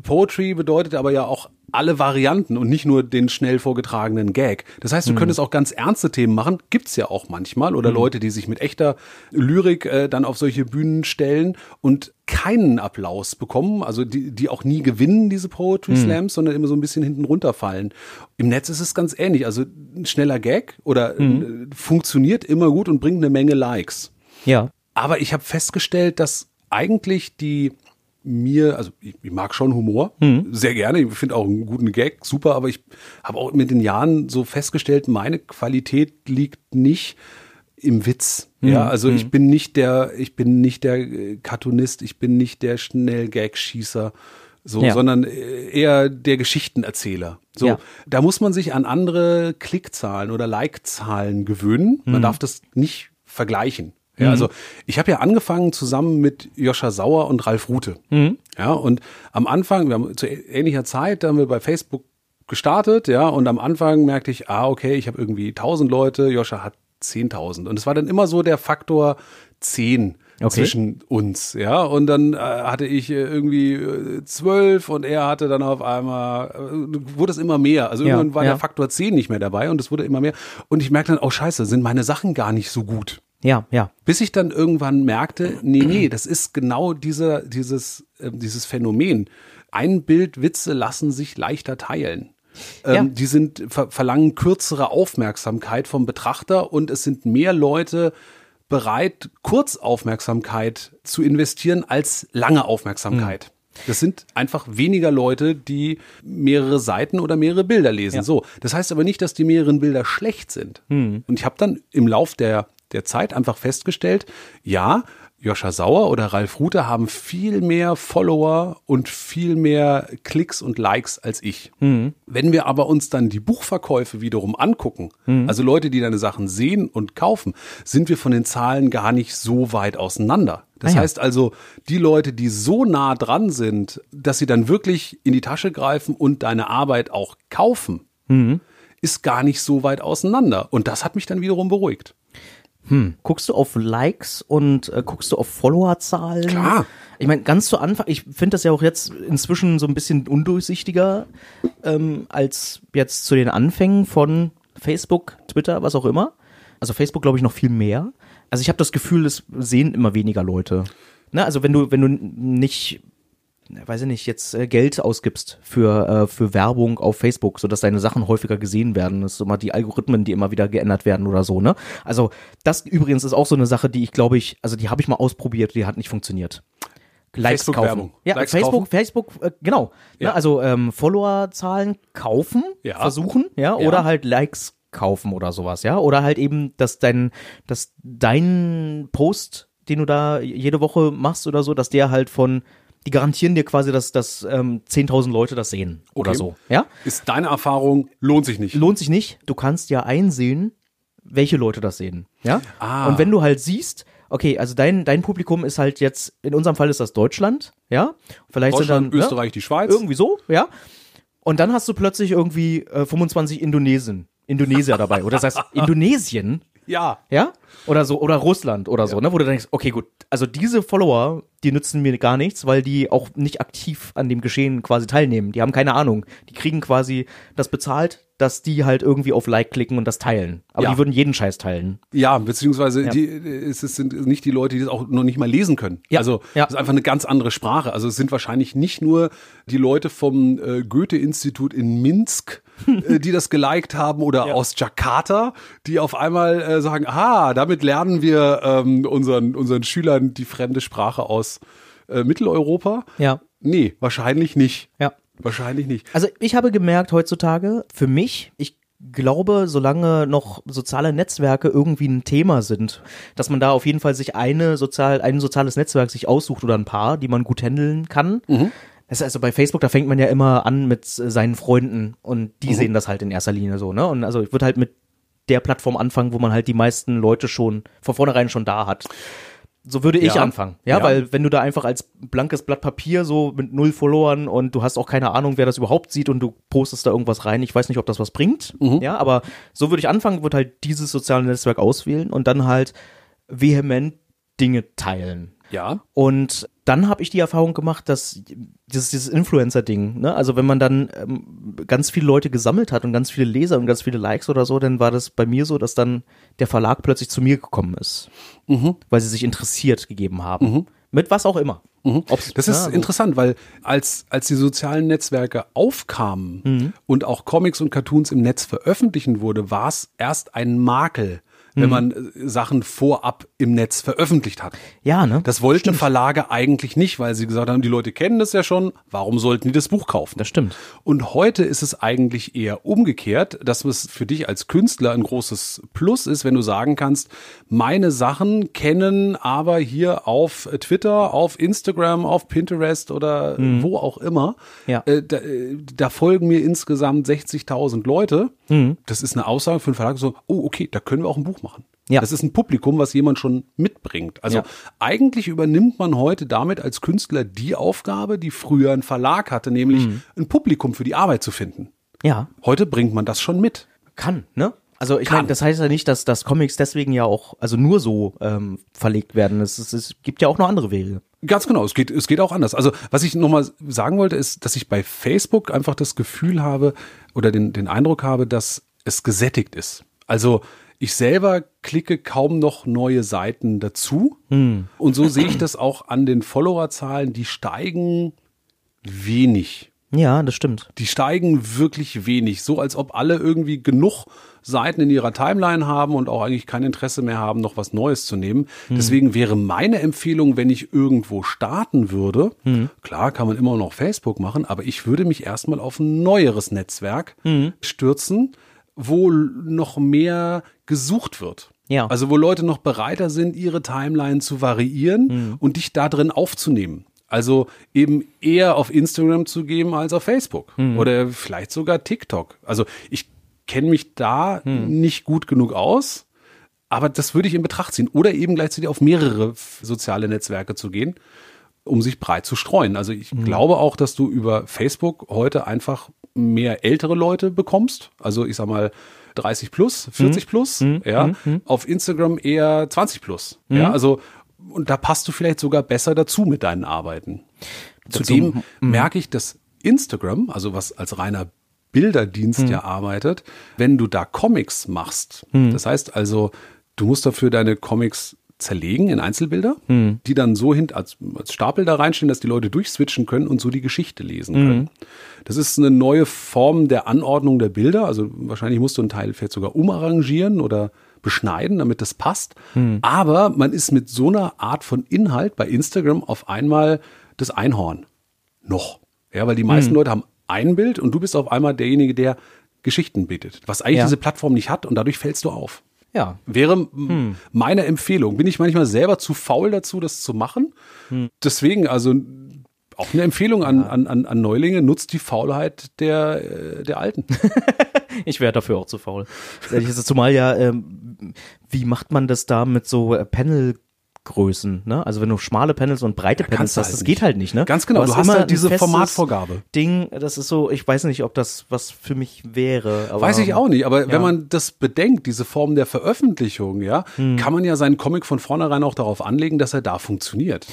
Poetry bedeutet aber ja auch alle Varianten und nicht nur den schnell vorgetragenen Gag. Das heißt, du könntest auch ganz ernste Themen machen, gibt's ja auch manchmal, oder Leute, die sich mit echter Lyrik äh, dann auf solche Bühnen stellen und keinen Applaus bekommen, also die, die auch nie gewinnen, diese Poetry Slams, sondern immer so ein bisschen hinten runterfallen. Im Netz ist es ganz ähnlich. Also ein schneller Gag oder äh, funktioniert immer gut und bringt eine Menge Likes.
ja.
Aber ich habe festgestellt, dass eigentlich die mir, also ich, ich mag schon Humor, sehr gerne. Ich finde auch einen guten Gag super, aber ich habe auch mit den Jahren so festgestellt, meine Qualität liegt nicht im Witz. Ja, also ich bin nicht der, ich bin nicht der äh, Cartoonist, ich bin nicht der Schnell-Gag-Schießer. So,
Ja.
sondern äh, eher der Geschichtenerzähler. So,
Ja.
da muss man sich an andere Klickzahlen oder Like-Zahlen gewöhnen. Man darf das nicht vergleichen. Ja, also ich habe ja angefangen zusammen mit Joscha Sauer und Ralf Rute. Ja, und am Anfang, wir haben zu ähnlicher Zeit, da haben wir bei Facebook gestartet, ja, und am Anfang merkte ich, ah, okay, ich habe irgendwie 1000 Leute, Joscha hat 10.000. Und es war dann immer so der Faktor 10
Okay.
zwischen uns, ja. Und dann äh, hatte ich äh, irgendwie äh, 12 und er hatte dann auf einmal, äh, wurde es immer mehr. Also
Ja,
irgendwann war
ja.
der Faktor 10 nicht mehr dabei und es wurde immer mehr. Und ich merkte dann, oh scheiße, sind meine Sachen gar nicht so gut.
Ja, ja.
Bis ich dann irgendwann merkte, nee, nee, das ist genau dieser, dieses, äh, dieses Phänomen. Ein Bild Witze lassen sich leichter teilen. Ähm,
Ja.
Die sind, ver verlangen kürzere Aufmerksamkeit vom Betrachter und es sind mehr Leute bereit, Kurzaufmerksamkeit zu investieren als lange Aufmerksamkeit. Das sind einfach weniger Leute, die mehrere Seiten oder mehrere Bilder lesen. So, das heißt aber nicht, dass die mehreren Bilder schlecht sind. Und ich habe dann im Lauf der der Zeit einfach festgestellt, ja, Joscha Sauer oder Ralf Rute haben viel mehr Follower und viel mehr Klicks und Likes als ich. Wenn wir aber uns dann die Buchverkäufe wiederum angucken, also Leute, die deine Sachen sehen und kaufen, sind wir von den Zahlen gar nicht so weit auseinander. Das
Ah ja.
heißt also, die Leute, die so nah dran sind, dass sie dann wirklich in die Tasche greifen und deine Arbeit auch kaufen, ist gar nicht so weit auseinander. Und das hat mich dann wiederum beruhigt.
Guckst du auf Likes und äh, guckst du auf Followerzahlen?
Klar.
Ich meine, ganz zu Anfang, ich finde das ja auch jetzt inzwischen so ein bisschen undurchsichtiger ähm, als jetzt zu den Anfängen von Facebook, Twitter, was auch immer. Also Facebook glaube ich noch viel mehr. Also ich habe das Gefühl, es sehen immer weniger Leute. Ne? Also wenn du, wenn du nicht, weiß ich nicht, jetzt äh, Geld ausgibst für, äh, für Werbung auf Facebook, sodass deine Sachen häufiger gesehen werden. Das ist immer die Algorithmen, die immer wieder geändert werden oder so, ne? Also das übrigens ist auch so eine Sache, die ich glaube ich, also die habe ich mal ausprobiert, die hat nicht funktioniert. Likes kaufen.
Facebook-Werbung.
Ja,
Likes
Facebook,
kaufen?
Facebook, äh, genau.
Ja.
Ne, also ähm, Followerzahlen kaufen,
Ja.
versuchen, ja,
Ja.
oder halt Likes kaufen oder sowas, ja, oder halt eben, dass dein, dass dein Post, den du da jede Woche machst oder so, dass der halt von, die garantieren dir quasi, dass, dass ähm, 10.000 Leute das sehen oder
Okay.
so, ja.
Ist deine Erfahrung, lohnt sich nicht.
Lohnt sich nicht. Du kannst ja einsehen, welche Leute das sehen, ja.
Ah.
Und wenn du halt siehst, okay, also dein, dein Publikum ist halt jetzt, in unserem Fall ist das Deutschland, ja. Vielleicht
Deutschland,
sind dann,
Österreich,
ja,
die Schweiz.
irgendwie so, ja. Und dann hast du plötzlich irgendwie äh, 25 Indonesien, Indonesier dabei. Oder das heißt Indonesien,
Ja.
ja? Oder so, oder Russland oder so, ne? Wo du denkst, okay, gut, also diese Follower, die nützen mir gar nichts, weil die auch nicht aktiv an dem Geschehen quasi teilnehmen. Die haben keine Ahnung. Die kriegen quasi das bezahlt, dass die halt irgendwie auf Like klicken und das teilen. Aber
Ja.
die würden jeden Scheiß teilen.
Ja, beziehungsweise
Ja.
Die, es es sind nicht die Leute, die das auch noch nicht mal lesen können.
Ja,
Also
ja.
das ist einfach eine ganz andere Sprache. Also es sind wahrscheinlich nicht nur die Leute vom äh, Goethe-Institut in Minsk, äh, die das geliked haben oder aus Jakarta, die auf einmal äh, sagen, ah, damit lernen wir ähm, unseren, unseren Schülern die fremde Sprache aus äh, Mitteleuropa.
Ja.
Nee, wahrscheinlich nicht.
Ja.
Wahrscheinlich nicht.
Also ich habe gemerkt heutzutage, für mich, ich glaube, solange noch soziale Netzwerke irgendwie ein Thema sind, dass man da auf jeden Fall sich eine sozial, ein soziales Netzwerk sich aussucht oder ein paar, die man gut handeln kann. Ist also bei Facebook, da fängt man ja immer an mit äh, seinen Freunden und die sehen das halt in erster Linie so, ne? Und also ich würde halt mit der Plattform anfangen, wo man halt die meisten Leute schon von vornherein schon da hat. So würde ich
Ja.
anfangen. Ja,
Ja.
weil wenn du da einfach als blankes Blatt Papier so mit null Followern und du hast auch keine Ahnung, wer das überhaupt sieht und du postest da irgendwas rein, ich weiß nicht, ob das was bringt. Ja, aber so würde ich anfangen, würde halt dieses soziale Netzwerk auswählen und dann halt vehement Dinge teilen.
Ja.
Und dann habe ich die Erfahrung gemacht, dass dieses, dieses Influencer-Ding, ne, also wenn man dann ähm, ganz viele Leute gesammelt hat und ganz viele Leser und ganz viele Likes oder so, dann war das bei mir so, dass dann der Verlag plötzlich zu mir gekommen ist, weil sie sich interessiert gegeben haben. Mit was auch immer. Ob's-
Das ist
so-
interessant, weil als, als die sozialen Netzwerke aufkamen
Mhm.
und auch Comics und Cartoons im Netz veröffentlichen wurde, war es erst ein Makel, wenn
Mhm.
man äh, Sachen vorab im Netz veröffentlicht hat.
Ja, ne?
Das wollten Verlage eigentlich nicht, weil sie gesagt haben, die Leute kennen das ja schon, warum sollten die das Buch kaufen?
Das stimmt.
Und heute ist es eigentlich eher umgekehrt, dass es für dich als Künstler ein großes Plus ist, wenn du sagen kannst, meine Sachen kennen aber hier auf Twitter, auf Instagram, auf Pinterest oder wo auch immer.
Mhm. Ja.
Äh, da, äh, da folgen mir insgesamt 60.000 Leute.
Mhm.
Das ist eine Aussage für einen Verlag, so, oh, okay, da können wir auch ein Buch machen.
Ja.
Das ist ein Publikum, was jemand schon mitbringt. Also
Ja.
eigentlich übernimmt man heute damit als Künstler die Aufgabe, die früher ein Verlag hatte, nämlich
Mhm.
ein Publikum für die Arbeit zu finden.
Ja,
Heute bringt man das schon mit.
kann, ne? Also ich meine, das heißt ja nicht, dass, dass Comics deswegen ja auch, also nur so ähm, verlegt werden. Es, es, es gibt ja auch noch andere Wege.
Ganz genau, es geht, es geht auch anders. Also was ich nochmal sagen wollte, ist, dass ich bei Facebook einfach das Gefühl habe oder den, den Eindruck habe, dass es gesättigt ist. Also ich selber klicke kaum noch neue Seiten dazu. Und so sehe ich das auch an den Followerzahlen, die steigen wenig.
Ja, das stimmt.
Die steigen wirklich wenig, so als ob alle irgendwie genug Seiten in ihrer Timeline haben und auch eigentlich kein Interesse mehr haben, noch was Neues zu nehmen. Deswegen wäre meine Empfehlung, wenn ich irgendwo starten würde, klar kann man immer noch Facebook machen, aber ich würde mich erstmal auf ein neueres Netzwerk stürzen, wo noch mehr gesucht wird.
Ja.
Also wo Leute noch bereiter sind, ihre Timeline zu variieren und dich da drin aufzunehmen. Also eben eher auf Instagram zu geben als auf Facebook oder vielleicht sogar TikTok. Also ich kenne mich da nicht gut genug aus, aber das würde ich in Betracht ziehen. Oder eben gleichzeitig auf mehrere soziale Netzwerke zu gehen, um sich breit zu streuen. Also ich glaube auch, dass du über Facebook heute einfach mehr ältere Leute bekommst. Also ich sag mal 30 plus, 40 plus, ja. Auf Instagram eher 20 plus. Ja, also und da passt du vielleicht sogar besser dazu mit deinen Arbeiten. Zudem merke ich, dass Instagram, also was als reiner Bilderdienst ja arbeitet, wenn du da Comics machst. Das heißt also, du musst dafür deine Comics zerlegen in Einzelbilder, die dann so hin als, als Stapel da reinstehen, dass die Leute durchswitchen können und so die Geschichte lesen können. Das ist eine neue Form der Anordnung der Bilder. Also wahrscheinlich musst du einen Teil vielleicht sogar umarrangieren oder beschneiden, damit das passt. Aber man ist mit so einer Art von Inhalt bei Instagram auf einmal das Einhorn. Noch. Ja, weil die meisten Leute haben ein Bild und du bist auf einmal derjenige, der Geschichten bietet. Was eigentlich
Ja.
diese Plattform nicht hat und dadurch fällst du auf.
Ja.
Wäre m- meine Empfehlung. Bin ich manchmal selber zu faul dazu, das zu machen. Deswegen, also auch eine Empfehlung an, an, an, an Neulinge, nutzt die Faulheit der, äh, der Alten.
Ich wäre dafür auch zu faul. Zumal ja, ähm, wie macht man das da mit so äh, Panelgrößen, ne? Also wenn du schmale Panels und breite Panels
kannst du
hast,
halt
das
nicht.
geht halt nicht, ne?
Ganz genau, du hast
immer
halt
ein
diese Formatvorgabe.
Ding, das ist so, ich weiß nicht, ob das was für mich wäre.
Weiß ich auch nicht, aber
ja.
wenn man das bedenkt, diese Form der Veröffentlichung, ja,
Hm.
kann man ja seinen Comic von vornherein auch darauf anlegen, dass er da funktioniert.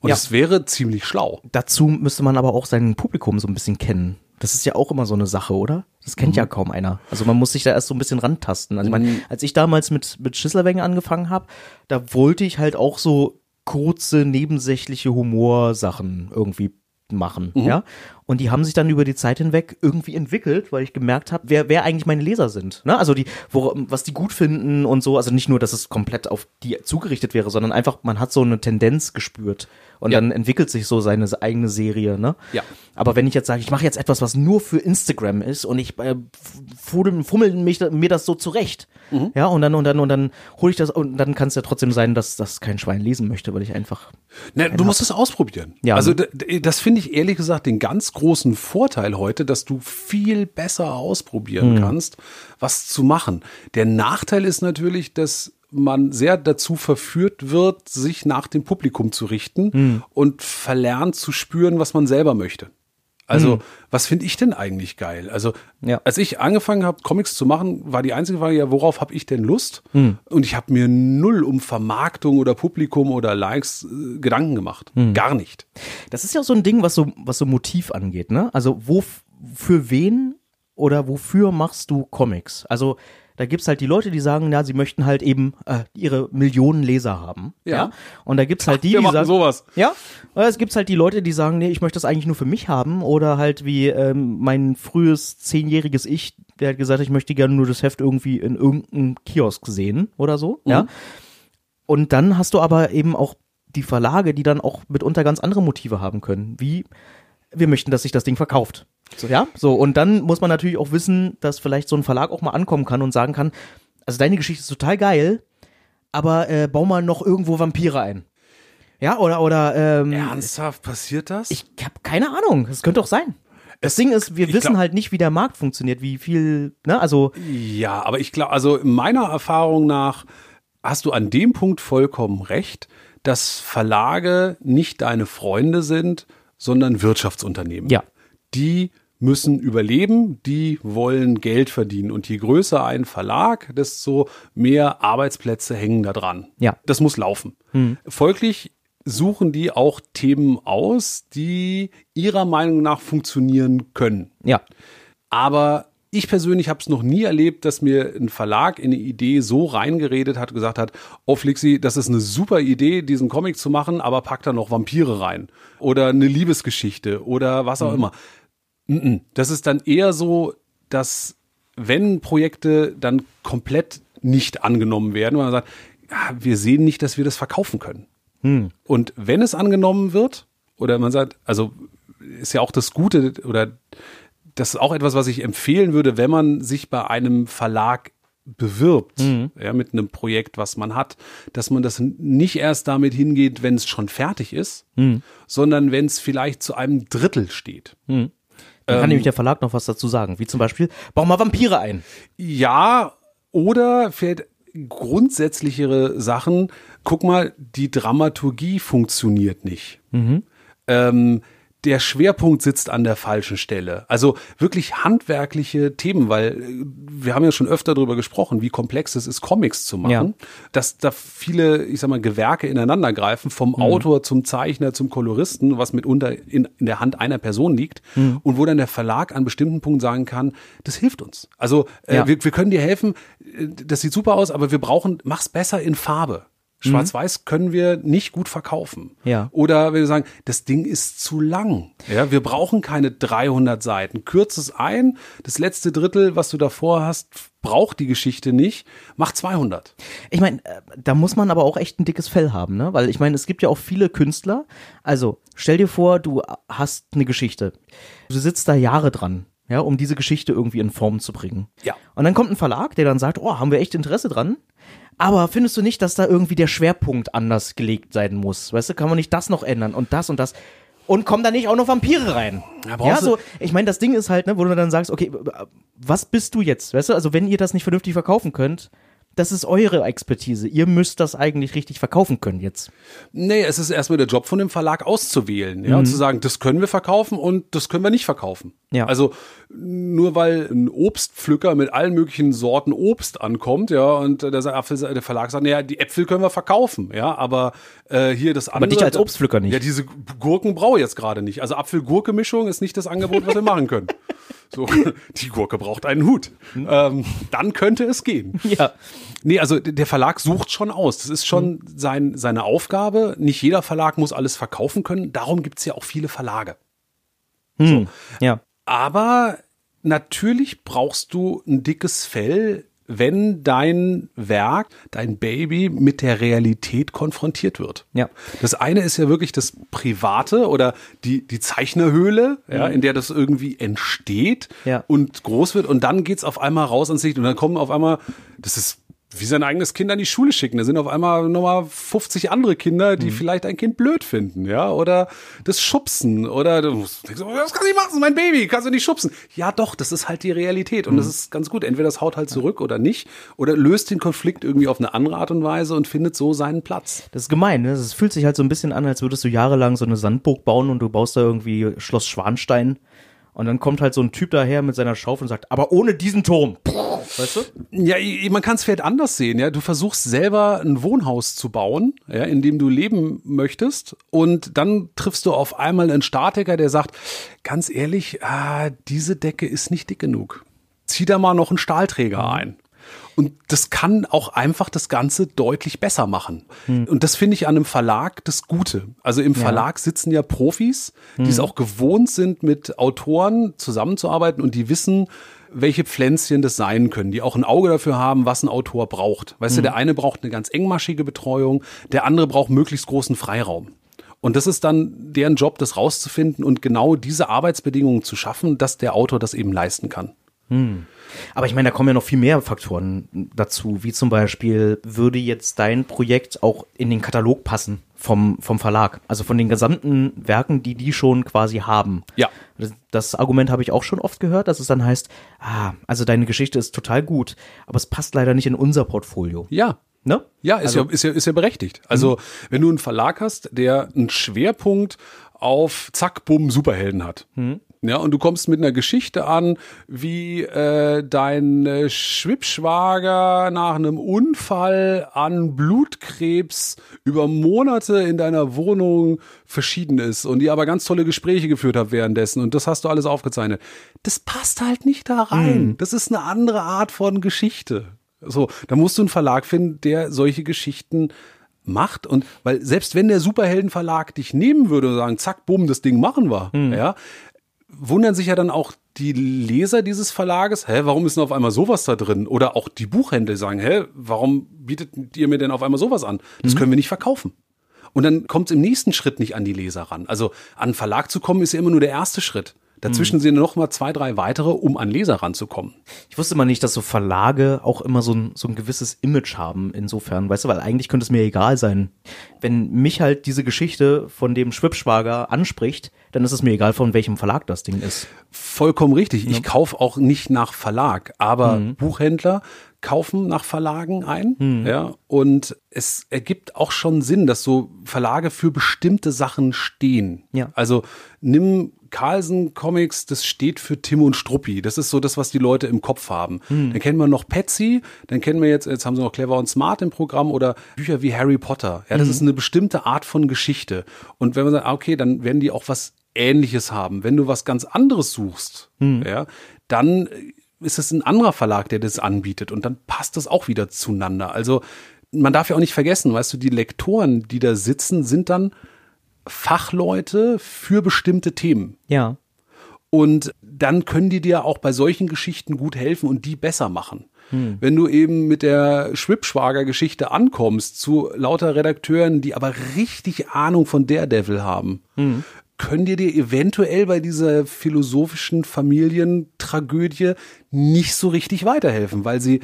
Und
Ja.
es wäre ziemlich schlau.
Dazu müsste man aber auch sein Publikum so ein bisschen kennen. Das ist ja auch immer so eine Sache, oder? Das kennt
Mhm.
ja kaum einer. Also man muss sich da erst so ein bisschen rantasten. Also ich meine, als ich damals mit, mit Schisselwängen angefangen habe, da wollte ich halt auch so kurze, nebensächliche Humorsachen irgendwie machen,
Mhm.
ja. Und die haben sich dann über die Zeit hinweg irgendwie entwickelt, weil ich gemerkt habe, wer, wer eigentlich meine Leser sind. Ne? Also die, wo, was die gut finden und so. Also nicht nur, dass es komplett auf die zugerichtet wäre, sondern einfach, man hat so eine Tendenz gespürt. Und
Ja.
dann entwickelt sich so seine eigene Serie, ne?
Ja.
Aber wenn ich jetzt sage, ich mache jetzt etwas, was nur für Instagram ist und ich äh, fummel, fummel mich, mir das so zurecht,
Mhm.
ja, und dann und dann und dann hole ich das und dann kann es ja trotzdem sein, dass das kein Schwein lesen möchte, weil ich einfach
Ne, du musst es ausprobieren.
Ja.
Also das finde ich ehrlich gesagt den ganz großen Vorteil heute, dass du viel besser ausprobieren kannst, was zu machen. Der Nachteil ist natürlich, dass man sehr dazu verführt wird, sich nach dem Publikum zu richten und verlernt zu spüren, was man selber möchte. Also, was finde ich denn eigentlich geil? Also,
Ja.
als ich angefangen habe, Comics zu machen, war die einzige Frage, ja, worauf habe ich denn Lust? Und ich habe mir null um Vermarktung oder Publikum oder Likes äh, Gedanken gemacht. Gar nicht.
Das ist ja auch so ein Ding, was so, was so Motiv angeht, ne? Also wo, für wen oder wofür machst du Comics? Also da gibt's halt die Leute, die sagen, ja, sie möchten halt eben äh, ihre Millionen Leser haben.
Ja.
Und da gibt's halt die,
wir
die sagen,
sowas.
Ja, es gibt halt die Leute, die sagen, nee, ich möchte das eigentlich nur für mich haben. Oder halt wie ähm, mein frühes zehnjähriges Ich, der hat gesagt, ich möchte gerne nur das Heft irgendwie in irgendeinem Kiosk sehen oder so. Ja. Und dann hast du aber eben auch die Verlage, die dann auch mitunter ganz andere Motive haben können, wie wir möchten, dass sich das Ding verkauft. So, ja, so und dann muss man natürlich auch wissen, dass vielleicht so ein Verlag auch mal ankommen kann und sagen kann, also deine Geschichte ist total geil, aber äh, bau mal noch irgendwo Vampire ein. Ja, oder oder ähm,
Ernsthaft passiert das?
ich habe keine Ahnung, das könnte auch sein. Das Ding ist, wir wissen
glaub-
halt nicht, wie der Markt funktioniert, wie viel, ne, also
Ja, aber ich glaube, also meiner Erfahrung nach hast du an dem Punkt vollkommen recht, dass Verlage nicht deine Freunde sind, sondern Wirtschaftsunternehmen.
Ja.
Die müssen überleben, die wollen Geld verdienen. Und je größer ein Verlag, desto mehr Arbeitsplätze hängen da dran.
Ja.
Das muss laufen. Folglich suchen die auch Themen aus, die ihrer Meinung nach funktionieren können.
ja,
Aber ich persönlich habe es noch nie erlebt, dass mir ein Verlag in eine Idee so reingeredet hat, gesagt hat, oh Flixi, das ist eine super Idee, diesen Comic zu machen, aber pack da noch Vampire rein. Oder eine Liebesgeschichte oder was auch immer. Das ist dann eher so, dass wenn Projekte dann komplett nicht angenommen werden, weil man sagt, ja, wir sehen nicht, dass wir das verkaufen können. Und wenn es angenommen wird, oder man sagt, also ist ja auch das Gute, oder das ist auch etwas, was ich empfehlen würde, wenn man sich bei einem Verlag bewirbt, ja, mit einem Projekt, was man hat, dass man das nicht erst damit hingeht, wenn es schon fertig ist, sondern wenn es vielleicht zu einem Drittel steht.
Dann
Ähm.
kann nämlich der Verlag noch was dazu sagen, wie zum Beispiel, bau mal Vampire ein.
Ja, oder vielleicht grundsätzlichere Sachen. Guck mal, die Dramaturgie funktioniert nicht. Ähm, der Schwerpunkt sitzt an der falschen Stelle. Also wirklich handwerkliche Themen, weil äh, wir haben ja schon öfter darüber gesprochen, wie komplex es ist, Comics zu machen.
Ja.
Dass da viele, ich sag mal, Gewerke ineinander greifen, vom Autor zum Zeichner zum Koloristen, was mitunter in, in der Hand einer Person liegt und wo dann der Verlag an bestimmten Punkten sagen kann, das hilft uns. Also äh,
Ja.
wir, wir können dir helfen, äh, das sieht super aus, aber wir brauchen, mach's besser in Farbe. Schwarz-Weiß können wir nicht gut verkaufen.
Ja.
Oder wenn wir sagen, das Ding ist zu lang. Ja, wir brauchen keine 300 Seiten. Kürz es ein. Das letzte Drittel, was du davor hast, braucht die Geschichte nicht. Mach 200.
Ich meine, äh, da muss man aber auch echt ein dickes Fell haben, ne? Weil ich meine, es gibt ja auch viele Künstler. Also, stell dir vor, du hast eine Geschichte. Du sitzt da Jahre dran, ja, um diese Geschichte irgendwie in Form zu bringen.
Ja.
Und dann kommt ein Verlag, der dann sagt, oh, haben wir echt Interesse dran. Aber findest du nicht, dass da irgendwie der Schwerpunkt anders gelegt sein muss? Weißt du, kann man nicht das noch ändern und das und das? Und kommen da nicht auch noch Vampire rein?
Ja,
Ja, so, ich meine, das Ding ist halt, ne, wo du dann sagst, okay, was bist du jetzt? Weißt du, also wenn ihr das nicht vernünftig verkaufen könnt, das ist eure Expertise. Ihr müsst das eigentlich richtig verkaufen können jetzt.
Nee, es ist erstmal der Job von dem Verlag auszuwählen, ja, und zu sagen, das können wir verkaufen und das können wir nicht verkaufen.
Ja.
Also nur weil ein Obstpflücker mit allen möglichen Sorten Obst ankommt, ja, und der, Apfel, der Verlag sagt, naja, die Äpfel können wir verkaufen, ja, aber äh, hier das andere.
dich als Obstpflücker nicht.
Ja, diese Gurken brauche ich jetzt gerade nicht. Also Apfel-Gurke-Mischung ist nicht das Angebot, was wir machen können. So, die Gurke braucht einen Hut. Ähm, dann könnte es gehen.
Ja.
Nee, also der Verlag sucht schon aus. Das ist schon sein, seine Aufgabe. Nicht jeder Verlag muss alles verkaufen können. Darum gibt's ja auch viele Verlage.
Hm. Ja.
Aber natürlich brauchst du ein dickes Fell, wenn dein Werk, dein Baby mit der Realität konfrontiert wird.
Ja.
Das eine ist ja wirklich das Private oder die, die Zeichnerhöhle, ja, in der das irgendwie entsteht
Ja.
und groß wird und dann geht's auf einmal raus ans Licht und dann kommen auf einmal, das ist wie sein eigenes Kind an die Schule schicken. Da sind auf einmal nochmal 50 andere Kinder,
Mhm.
die vielleicht ein Kind blöd finden, ja, oder das Schubsen oder du denkst, oh, das kann ich machen, mein Baby, kannst du nicht schubsen. Ja, doch, das ist halt die Realität
Mhm.
und das ist ganz gut. Entweder das haut halt zurück oder nicht oder löst den Konflikt irgendwie auf eine andere Art und Weise und findet so seinen Platz.
Das ist gemein, ne? Es fühlt sich halt so ein bisschen an, als würdest du jahrelang so eine Sandburg bauen und du baust da irgendwie Schloss Schwanstein. Und dann kommt halt so ein Typ daher mit seiner Schaufel und sagt, aber ohne diesen Turm. Weißt du?
Ja, man kann es vielleicht anders sehen, ja. Du versuchst selber ein Wohnhaus zu bauen, ja, in dem du leben möchtest. Und dann triffst du auf einmal einen Statiker, der sagt, ganz ehrlich, ah, diese Decke ist nicht dick genug. Zieh da mal noch einen Stahlträger ein. Und das kann auch einfach das Ganze deutlich besser machen. Und das finde ich an einem Verlag das Gute. Also im Verlag sitzen ja Profis, die es auch gewohnt sind, mit Autoren zusammenzuarbeiten und die wissen, welche Pflänzchen das sein können, die auch ein Auge dafür haben, was ein Autor braucht. Weißt du, der eine braucht eine ganz engmaschige Betreuung, der andere braucht möglichst großen Freiraum. Und das ist dann deren Job, das rauszufinden und genau diese Arbeitsbedingungen zu schaffen, dass der Autor das eben leisten kann.
Aber ich meine, da kommen ja noch viel mehr Faktoren dazu, wie zum Beispiel, würde jetzt dein Projekt auch in den Katalog passen vom, vom Verlag? Also von den gesamten Werken, die die schon quasi haben.
Ja.
Das, das Argument habe ich auch schon oft gehört, dass es dann heißt, ah, also deine Geschichte ist total gut, aber es passt leider nicht in unser Portfolio.
Ja,
Ne?
Ja, ist, ja, ist, ja, ist ja berechtigt. Also, wenn du einen Verlag hast, der einen Schwerpunkt auf Zack, Bumm, Superhelden hat. Ja, und du kommst mit einer Geschichte an, wie äh, dein äh, Schwibschwager nach einem Unfall an Blutkrebs über Monate in deiner Wohnung verschieden ist und ihr aber ganz tolle Gespräche geführt habt währenddessen und das hast du alles aufgezeichnet. Das passt halt nicht da rein. Das ist eine andere Art von Geschichte. So, da musst du einen Verlag finden, der solche Geschichten macht und weil selbst wenn der Superheldenverlag dich nehmen würde und sagen, zack, bumm, das Ding machen wir, ja, wundern sich ja dann auch die Leser dieses Verlages, hä, warum ist denn auf einmal sowas da drin? Oder auch die Buchhändler sagen, hä, warum bietet ihr mir denn auf einmal sowas an? Das können wir nicht verkaufen. Und dann kommt es im nächsten Schritt nicht an die Leser ran. Also an einen Verlag zu kommen, ist ja immer nur der erste Schritt. Dazwischen sind noch mal zwei, drei weitere, um an Leser ranzukommen.
Ich wusste mal nicht, dass so Verlage auch immer so ein, so ein gewisses Image haben, insofern, weißt du, weil eigentlich könnte es mir egal sein. Wenn mich halt diese Geschichte von dem Schwibschwager anspricht, dann ist es mir egal, von welchem Verlag das Ding ist.
Vollkommen richtig. Ich kaufe auch nicht nach Verlag, aber Buchhändler kaufen nach Verlagen ein. Ja, und es ergibt auch schon Sinn, dass so Verlage für bestimmte Sachen stehen.
Ja.
Also nimm Carlsen Comics, das steht für Tim und Struppi. Das ist so das, was die Leute im Kopf haben. Dann kennen wir noch Patsy, dann kennen wir jetzt, jetzt haben sie noch Clever und Smart im Programm oder Bücher wie Harry Potter. Ja, das ist eine bestimmte Art von Geschichte. Und wenn man sagt, ah, okay, dann werden die auch was Ähnliches haben. Wenn du was ganz anderes suchst, ja, dann ist es ein anderer Verlag, der das anbietet und dann passt das auch wieder zueinander. Also man darf ja auch nicht vergessen, weißt du, die Lektoren, die da sitzen, sind dann Fachleute für bestimmte Themen.
Ja.
Und dann können die dir auch bei solchen Geschichten gut helfen und die besser machen. Wenn du eben mit der Schwibschwager-Geschichte ankommst zu lauter Redakteuren, die aber richtig Ahnung von Daredevil haben, können dir dir eventuell bei dieser philosophischen Familientragödie nicht so richtig weiterhelfen, weil sie,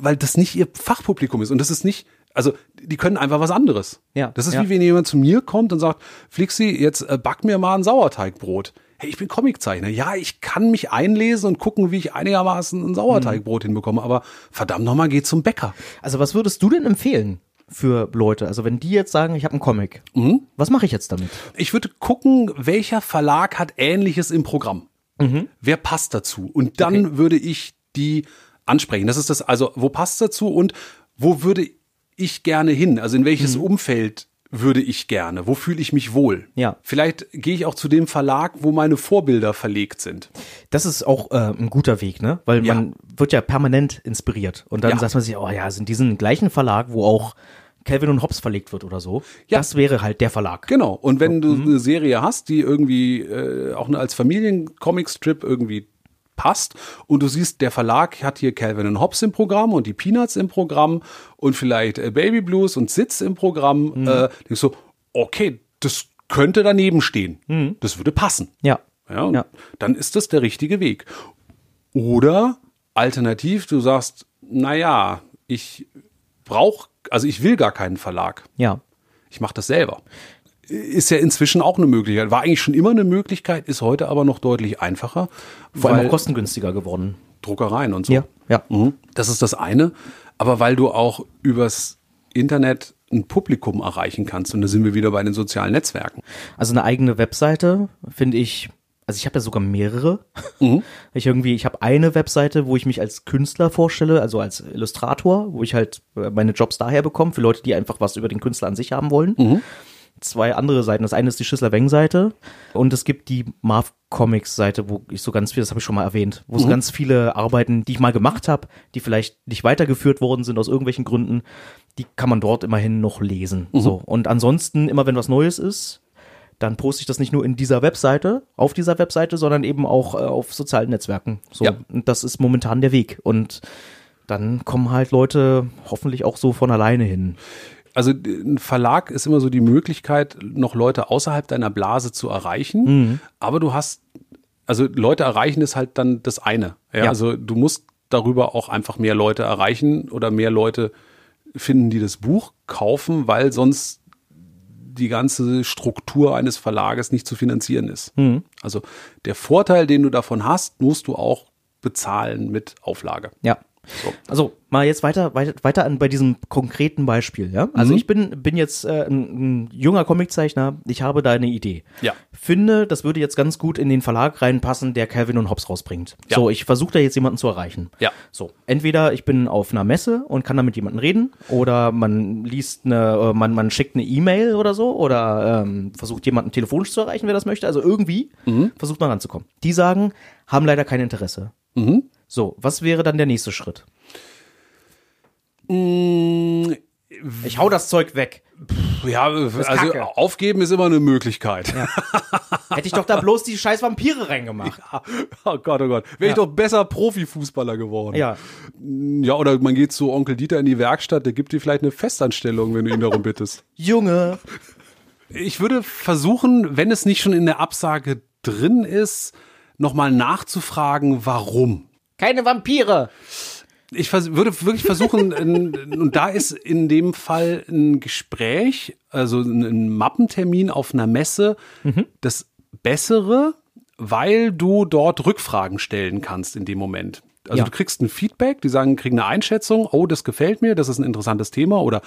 weil das nicht ihr Fachpublikum ist und das ist nicht, also die können einfach was anderes.
Ja,
Das ist
ja.
wie wenn jemand zu mir kommt und sagt, Flixi, jetzt äh, back mir mal ein Sauerteigbrot. Hey, ich bin Comiczeichner. Ja, ich kann mich einlesen und gucken, wie ich einigermaßen ein Sauerteigbrot hinbekomme, aber verdammt nochmal, geh zum Bäcker.
Also was würdest du denn empfehlen für Leute? Also wenn die jetzt sagen, ich habe einen Comic, was mache ich jetzt damit?
Ich würde gucken, welcher Verlag hat Ähnliches im Programm. Wer passt dazu? Und dann würde ich die ansprechen. Das ist das, also wo passt dazu und wo würde ich gerne hin? Also in welches Umfeld würde ich gerne? Wo fühle ich mich wohl?
Ja.
Vielleicht gehe ich auch zu dem Verlag, wo meine Vorbilder verlegt sind.
Das ist auch äh, ein guter Weg, ne? Weil
Ja.
man wird ja permanent inspiriert. Und dann
Ja.
sagt man sich, oh ja, sind diesen gleichen Verlag, wo auch Calvin und Hobbes verlegt wird oder so.
Ja.
Das wäre halt der Verlag.
Genau. Und wenn du eine Serie hast, die irgendwie äh, auch als Familiencomic-Strip irgendwie passt und du siehst, der Verlag hat hier Calvin und Hobbes im Programm und die Peanuts im Programm und vielleicht äh, Baby Blues und Sitz im Programm, äh, denkst du, okay, das könnte daneben stehen. Das würde passen.
Ja.
Ja,
Ja.
dann ist das der richtige Weg. Oder alternativ, du sagst, naja, ich brauche, also ich will gar keinen Verlag.
Ja.
Ich mache das selber. Ist ja inzwischen auch eine Möglichkeit. War eigentlich schon immer eine Möglichkeit, ist heute aber noch deutlich einfacher.
Vor allem auch kostengünstiger geworden.
Druckereien und so.
Ja. Ja.
Mhm. Das ist das eine. Aber weil du auch übers Internet ein Publikum erreichen kannst. Und da sind wir wieder bei den sozialen Netzwerken.
Also eine eigene Webseite finde ich, also ich habe ja sogar mehrere. Ich irgendwie, ich habe eine Webseite, wo ich mich als Künstler vorstelle, also als Illustrator, wo ich halt äh, meine Jobs daher bekomme, für Leute, die einfach was über den Künstler an sich haben wollen. Zwei andere Seiten. Das eine ist die Schüssler Weng Seite und es gibt die Marv Comics Seite, wo ich so ganz viel, das habe ich schon mal erwähnt, wo so ganz viele Arbeiten, die ich mal gemacht habe, die vielleicht nicht weitergeführt worden sind aus irgendwelchen Gründen, die kann man dort immerhin noch lesen. So und ansonsten immer wenn was Neues ist, dann poste ich das nicht nur in dieser Webseite, auf dieser Webseite, sondern eben auch äh, auf sozialen Netzwerken. So,
Ja.
und das ist momentan der Weg. Und dann kommen halt Leute hoffentlich auch so von alleine hin.
Also ein Verlag ist immer so die Möglichkeit, noch Leute außerhalb deiner Blase zu erreichen. Aber du hast, also Leute erreichen ist halt dann das eine. Ja,
Ja.
Also du musst darüber auch einfach mehr Leute erreichen oder mehr Leute finden, die das Buch kaufen, weil sonst die ganze Struktur eines Verlages nicht zu finanzieren ist. Also der Vorteil, den du davon hast, musst du auch bezahlen mit Auflage.
Ja.
So.
Also mal jetzt weiter, weiter, weiter an bei diesem konkreten Beispiel, ja. Also ich bin, bin jetzt äh, ein, ein junger Comiczeichner, ich habe da eine Idee.
Ja.
Finde, das würde jetzt ganz gut in den Verlag reinpassen, der Calvin und Hobbes rausbringt.
Ja.
So, ich versuche da jetzt jemanden zu erreichen.
Ja.
So, entweder ich bin auf einer Messe und kann da mit jemandem reden, oder man liest eine, äh, man, man schickt eine E-Mail oder so, oder ähm, versucht jemanden telefonisch zu erreichen, wer das möchte. Also irgendwie versucht man ranzukommen. Die sagen, haben leider kein Interesse. So, was wäre dann der nächste Schritt? Ich hau das Zeug weg.
Ja, also
Kacke.
aufgeben ist immer eine Möglichkeit.
Hätte ich doch da bloß die scheiß Vampire reingemacht.
Oh Gott, oh Gott. Wäre ich doch besser Profifußballer geworden.
Ja.
Ja, oder man geht zu Onkel Dieter in die Werkstatt, der gibt dir vielleicht eine Festanstellung, wenn du ihn darum bittest.
Junge.
Ich würde versuchen, wenn es nicht schon in der Absage drin ist, nochmal nachzufragen, warum.
Keine Vampire.
Ich vers würde wirklich versuchen, in, und da ist in dem Fall ein Gespräch, also ein ein Mappentermin auf einer Messe, das Bessere, weil du dort Rückfragen stellen kannst in dem Moment. Also
Ja.
du kriegst ein Feedback, die sagen, kriegen eine Einschätzung, oh, das gefällt mir, das ist ein interessantes Thema oder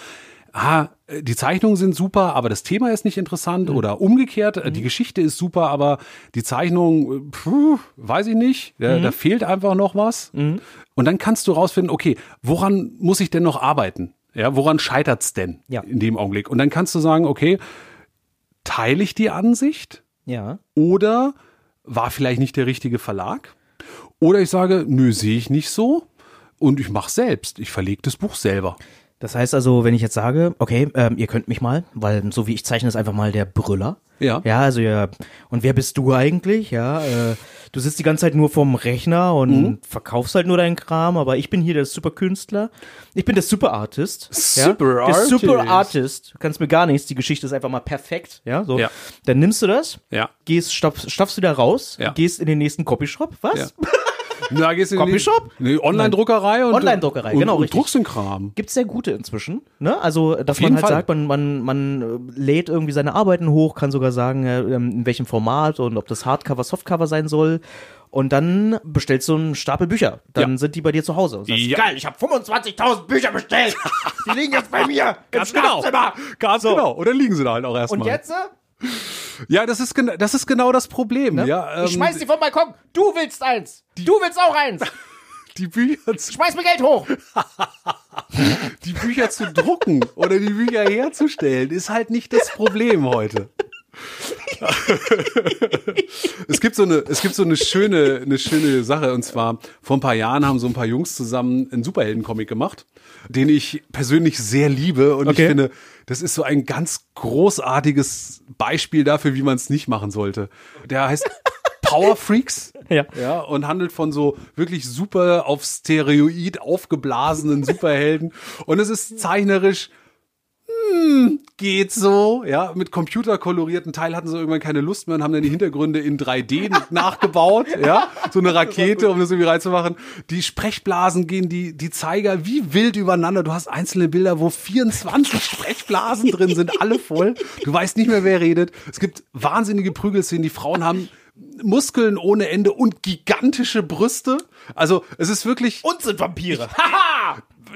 ah, die Zeichnungen sind super, aber das Thema ist nicht interessant oder umgekehrt, die Geschichte ist super, aber die Zeichnung, puh, weiß ich nicht, da, da fehlt einfach noch was. Und dann kannst du rausfinden, okay, woran muss ich denn noch arbeiten? Ja, woran scheitert's denn
Ja.
in dem Augenblick? Und dann kannst du sagen, okay, teile ich die Ansicht
Ja.
oder war vielleicht nicht der richtige Verlag? Oder ich sage, nö, sehe ich nicht so und ich mache selbst. Ich verlege das Buch selber.
Das heißt also, wenn ich jetzt sage, okay, ähm, ihr könnt mich mal, weil so wie ich zeichne, ist einfach mal der Brüller.
Ja.
Ja, also ja. Und wer bist du eigentlich? Ja, äh, du sitzt die ganze Zeit nur vorm Rechner und
Mhm.
verkaufst halt nur deinen Kram, aber ich bin hier der Superkünstler. Ich bin der Super Artist.
Super
ja? Der Super
Artist.
Artist. Du kannst mir gar nichts. Die Geschichte ist einfach mal perfekt. Ja, so.
Ja.
Dann nimmst du das,
Ja.
gehst, stopfst, stopfst du da raus,
Ja.
gehst in den nächsten Copyshop. Was?
Ja. Na, gehst du in die-
Copyshop?
Nee, Online-Druckerei und
Online-Druckerei,
und,
genau,
und
richtig.
druckst den Kram.
Gibt's sehr gute inzwischen. Ne? Also, dass man halt
Fall.
sagt, man, man, man äh, lädt irgendwie seine Arbeiten hoch, kann sogar sagen, äh, ähm, in welchem Format und ob das Hardcover, Softcover sein soll. Und dann bestellst du einen Stapel Bücher. Dann
Ja.
sind die bei dir zu Hause. Und sagst,
Ja.
Geil, ich habe 25.000 Bücher bestellt. Die liegen jetzt bei mir.
Ganz
im
genau. Ganz genau. Oder liegen sie da halt auch erstmal.
Und jetzt?
Ja, das ist, das ist genau das Problem. Ja, ähm,
Ich schmeiß die vom Balkon. Du willst eins. Du willst auch eins.
die Bücher zu,
Schmeiß mir Geld hoch.
die Bücher zu drucken oder die Bücher herzustellen, ist halt nicht das Problem heute. es gibt so eine, es gibt so eine schöne, eine schöne Sache und zwar vor ein paar Jahren haben so ein paar Jungs zusammen einen Superhelden-Comic gemacht, den ich persönlich sehr liebe und
Okay.
ich finde, das ist so ein ganz großartiges Beispiel dafür, wie man es nicht machen sollte. Der heißt Power Freaks.
Ja.
Ja, und handelt von so wirklich super auf Steroid aufgeblasenen Superhelden. Und es ist zeichnerisch hm, geht so, ja, mit computerkolorierten Teil hatten sie irgendwann keine Lust mehr und haben dann die Hintergründe in 3D nachgebaut, ja, so eine Rakete, um das irgendwie reinzumachen. Die Sprechblasen gehen, die, die Zeiger wie wild übereinander. Du hast einzelne Bilder, wo 24 Sprechblasen drin sind, alle voll. Du weißt nicht mehr, wer redet. Es gibt wahnsinnige Prügelszenen, die Frauen haben Muskeln ohne Ende und gigantische Brüste. Also, es ist wirklich.
Und sind Vampire.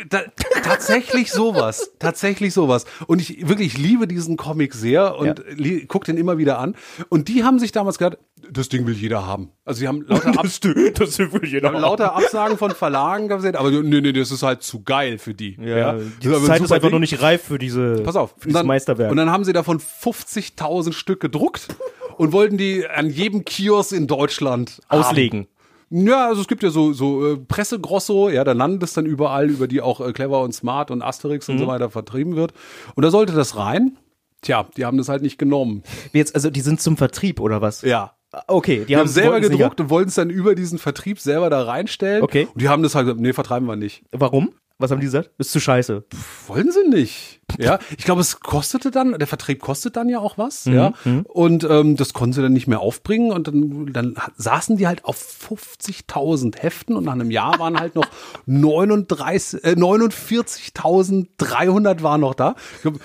Da, tatsächlich sowas, tatsächlich sowas. Und ich wirklich ich liebe diesen Comic sehr und ja. guck den immer wieder an. Und die haben sich damals gedacht, das Ding will jeder haben. Also sie haben lauter,
Das, das will jeder haben.
lauter Absagen von Verlagen gesehen, aber nee, nee, das ist halt zu geil für die.
Ja, die Zeit ist einfach
Ding.
noch nicht reif für diese
Pass auf,
für dieses
dann,
Meisterwerk.
Und dann haben sie davon 50.000 Stück gedruckt und wollten die an jedem Kiosk in Deutschland
auslegen.
Haben. Ja, also es gibt ja so, so äh, Pressegrosso, ja, da landet es dann überall, über die auch äh, Clever und Smart und Asterix und so weiter vertrieben wird. Und da sollte das rein. Tja, die haben das halt nicht genommen.
Jetzt, also die sind zum Vertrieb oder was?
Ja.
Okay, die,
Die haben
haben
selber gedruckt und wollten es dann über diesen Vertrieb selber da reinstellen.
Okay.
Und die haben das halt gesagt, nee, vertreiben wir nicht.
Warum? Was haben die gesagt? Ist zu scheiße.
Wollen sie nicht. Ja, ich glaube, es kostete dann, der Vertrieb kostet dann ja auch was, ja.
Mhm.
Und ähm, das konnten sie dann nicht mehr aufbringen und dann, dann saßen die halt auf 50.000 Heften und nach einem Jahr waren halt noch 39, äh, 49.300 waren noch da. Ich glaub,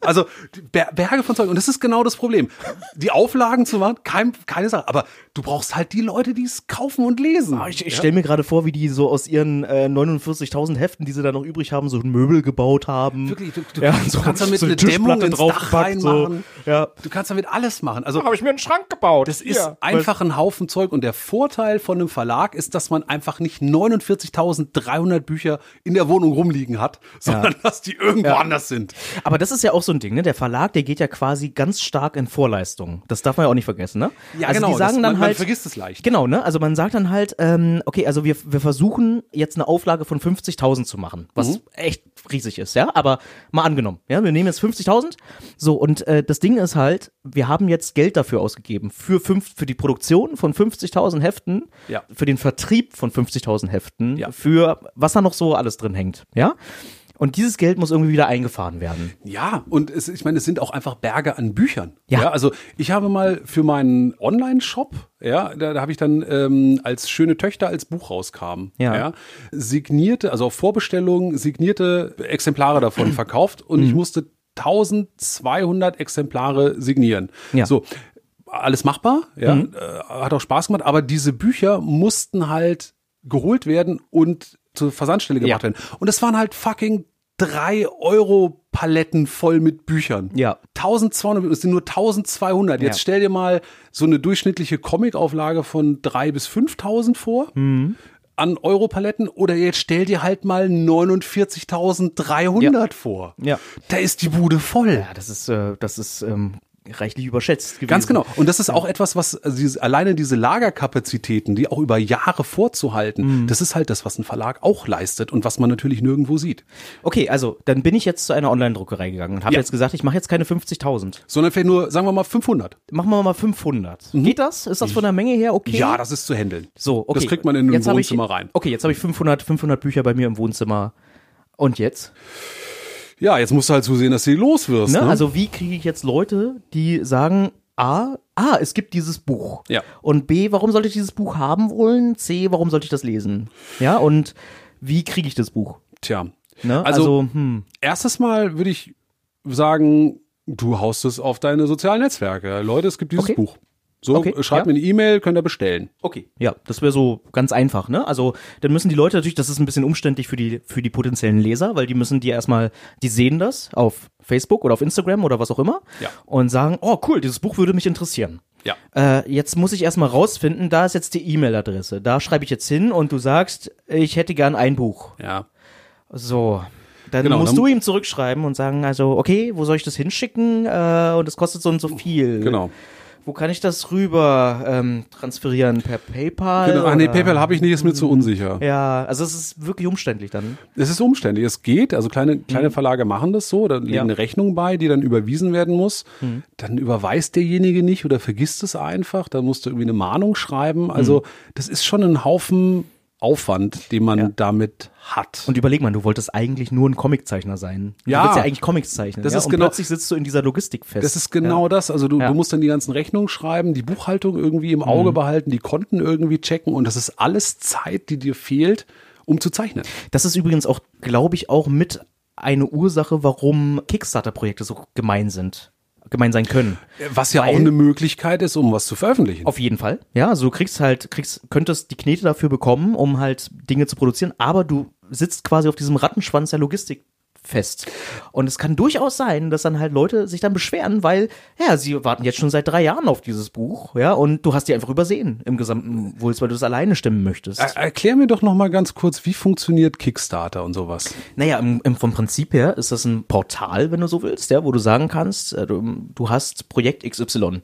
also Berge von Zeug. Und das ist genau das Problem. Die Auflagen zu machen, kein, keine Sache. Aber du brauchst halt die Leute, die es kaufen und lesen.
Ich, ich stelle mir gerade vor, wie die so aus ihren äh, 49.000 Heften, die sie da noch übrig haben, so ein Möbel gebaut haben.
Wirklich, du, du,
Ja, so-
kannst damit
so eine
eine Dämmung ins Dach
draufgepackt, so. Ja.
Du kannst damit alles machen. Also
Habe ich mir einen Schrank gebaut.
Das ist einfach ein Haufen Zeug und der Vorteil von einem Verlag ist, dass man einfach nicht 49.300 Bücher in der Wohnung rumliegen hat, sondern dass die irgendwo
Ja.
anders sind.
Aber das ist ja auch so ein Ding, ne? Der Verlag, der geht ja quasi ganz stark in Vorleistung. Das darf man ja auch nicht vergessen, ne?
Ja,
also
genau,
Die sagen
das-
dann
man- man
halt,
vergisst es leicht.
Genau, ne? Also man sagt dann halt, ähm, okay, also wir, wir versuchen jetzt eine Auflage von 50.000 zu machen, was
Mhm.
echt riesig ist, ja? Aber mal angenommen, ja? Wir nehmen jetzt 50.000. So, und äh, das Ding ist halt, wir haben jetzt Geld dafür ausgegeben, für, fünf, für die Produktion von 50.000 Heften,
Ja.
für den Vertrieb von 50.000 Heften,
Ja.
für was da noch so alles drin hängt, ja? Und dieses Geld muss irgendwie wieder eingefahren werden.
Ja, und es, ich meine, es sind auch einfach Berge an Büchern.
Ja.
also ich habe mal für meinen Online-Shop, ja, da, da habe ich dann ähm, als schöne Töchter als Buch rauskam,
Ja.
signierte, also auf Vorbestellung signierte Exemplare davon verkauft und
Mhm.
ich musste 1200 Exemplare signieren.
Ja. Mhm.
So. Alles machbar, ja, äh, hat auch Spaß gemacht, aber diese Bücher mussten halt geholt werden und zur Versandstelle gebracht
Ja.
werden. Und es waren halt fucking drei Euro Paletten voll mit Büchern.
Ja.
1200, es sind nur 1200. Jetzt
Ja.
stell dir mal so eine durchschnittliche Comicauflage von 3 bis 5000 vor.
Mhm.
An Europaletten oder jetzt stell dir halt mal 49.300 vor.
Ja.
Da ist die Bude voll.
Ja, das ist, äh, das ist ähm, reichlich überschätzt gewesen.
Ganz genau. Und das ist auch etwas, was also dieses, alleine diese Lagerkapazitäten, die auch über Jahre vorzuhalten,
Mhm.
das ist halt das, was ein Verlag auch leistet und was man natürlich nirgendwo sieht.
Okay, also dann bin ich jetzt zu einer Online-Druckerei gegangen und habe
Ja.
jetzt gesagt, ich mache jetzt keine 50.000.
Sondern vielleicht nur, sagen wir mal, 500.
Machen wir mal 500. Geht das? Ist das von der Menge her okay?
Mhm. Ja, das ist zu handeln.
so, okay.
Das kriegt man in ein
hab ich-
Wohnzimmer rein.
Okay, jetzt habe ich 500, 500 Bücher bei mir im Wohnzimmer. Und jetzt?
Ja, jetzt musst du halt zusehen, dass du die los wirst.
Ne?
Ne?
Also wie kriege ich jetzt Leute, die sagen, A, ah, es gibt dieses Buch.
Ja.
Und B, warum sollte ich dieses Buch haben wollen? C, warum sollte ich das lesen? Ja, und wie kriege ich das Buch?
Tja.
Ne?
Also-
also hm.
Erstes Mal würde ich sagen, du haust es auf deine sozialen Netzwerke. Leute, es gibt dieses
Okay.
Buch. So,
Okay,
schreibt
ja.
mir eine E-Mail, könnt ihr bestellen.
Okay. Ja, das wäre so ganz einfach, ne? Also, dann müssen die Leute natürlich, das ist ein bisschen umständlich für die, für die potenziellen Leser, weil die müssen die erstmal, die sehen das auf Facebook oder auf Instagram oder was auch immer
Ja.
und sagen, oh cool, dieses Buch würde mich interessieren.
Ja.
Äh, jetzt muss ich erstmal rausfinden, da ist jetzt die E-Mail-Adresse. Da schreibe ich jetzt hin und du sagst, ich hätte gern ein Buch.
Ja.
So. Dann
Genau,
musst
dann-
du ihm zurückschreiben und sagen, also, okay, wo soll ich das hinschicken? Äh, und es kostet so und so viel.
Genau.
Wo kann ich das rüber ähm, transferieren? Per PayPal?
genau. Ach nee? PayPal habe ich nicht, ist mir zu unsicher.
Ja, also es ist wirklich umständlich dann.
Es ist umständlich. Es geht. Also kleine, kleine Verlage machen das so. Da legen
Mhm. Ja. Mhm.
eine Rechnung bei, die dann überwiesen werden muss. Dann überweist derjenige nicht oder vergisst es einfach. Dann musst du irgendwie eine Mahnung schreiben. Also
Mhm.
das ist schon ein Haufen Aufwand, den man
Ja.
damit hat.
Und überleg mal, du wolltest eigentlich nur ein Comiczeichner sein.
Ja.
Du willst ja eigentlich Comics zeichnen.
Das
ja?
ist
und
genau-
plötzlich sitzt du in dieser Logistik fest.
Das ist genau das. Also du,
Ja.
du musst dann die ganzen Rechnungen schreiben, die Buchhaltung irgendwie im
Mhm.
Auge behalten, die Konten irgendwie checken und das ist alles Zeit, die dir fehlt, um zu zeichnen.
Das ist übrigens auch, glaube ich, auch mit eine Ursache, warum Kickstarter-Projekte so gemein sind. Gemein sein können.
Was ja
Weil-
auch eine Möglichkeit ist, um was zu veröffentlichen.
Auf jeden Fall. Ja, also du kriegst halt, kriegst, könntest die Knete dafür bekommen, um halt Dinge zu produzieren, aber du sitzt quasi auf diesem Rattenschwanz der Logistik fest. Und es kann durchaus sein, dass dann halt Leute sich dann beschweren, weil, ja, sie warten jetzt schon seit drei Jahren auf dieses Buch, ja, und du hast die einfach übersehen im gesamten Wulst, weil du es alleine stimmen möchtest.
Er, erklär mir doch noch mal ganz kurz, wie funktioniert Kickstarter und sowas?
Naja, im, im, vom Prinzip her ist das ein Portal, wenn du so willst, ja, wo du sagen kannst, äh, du, du hast Projekt XY,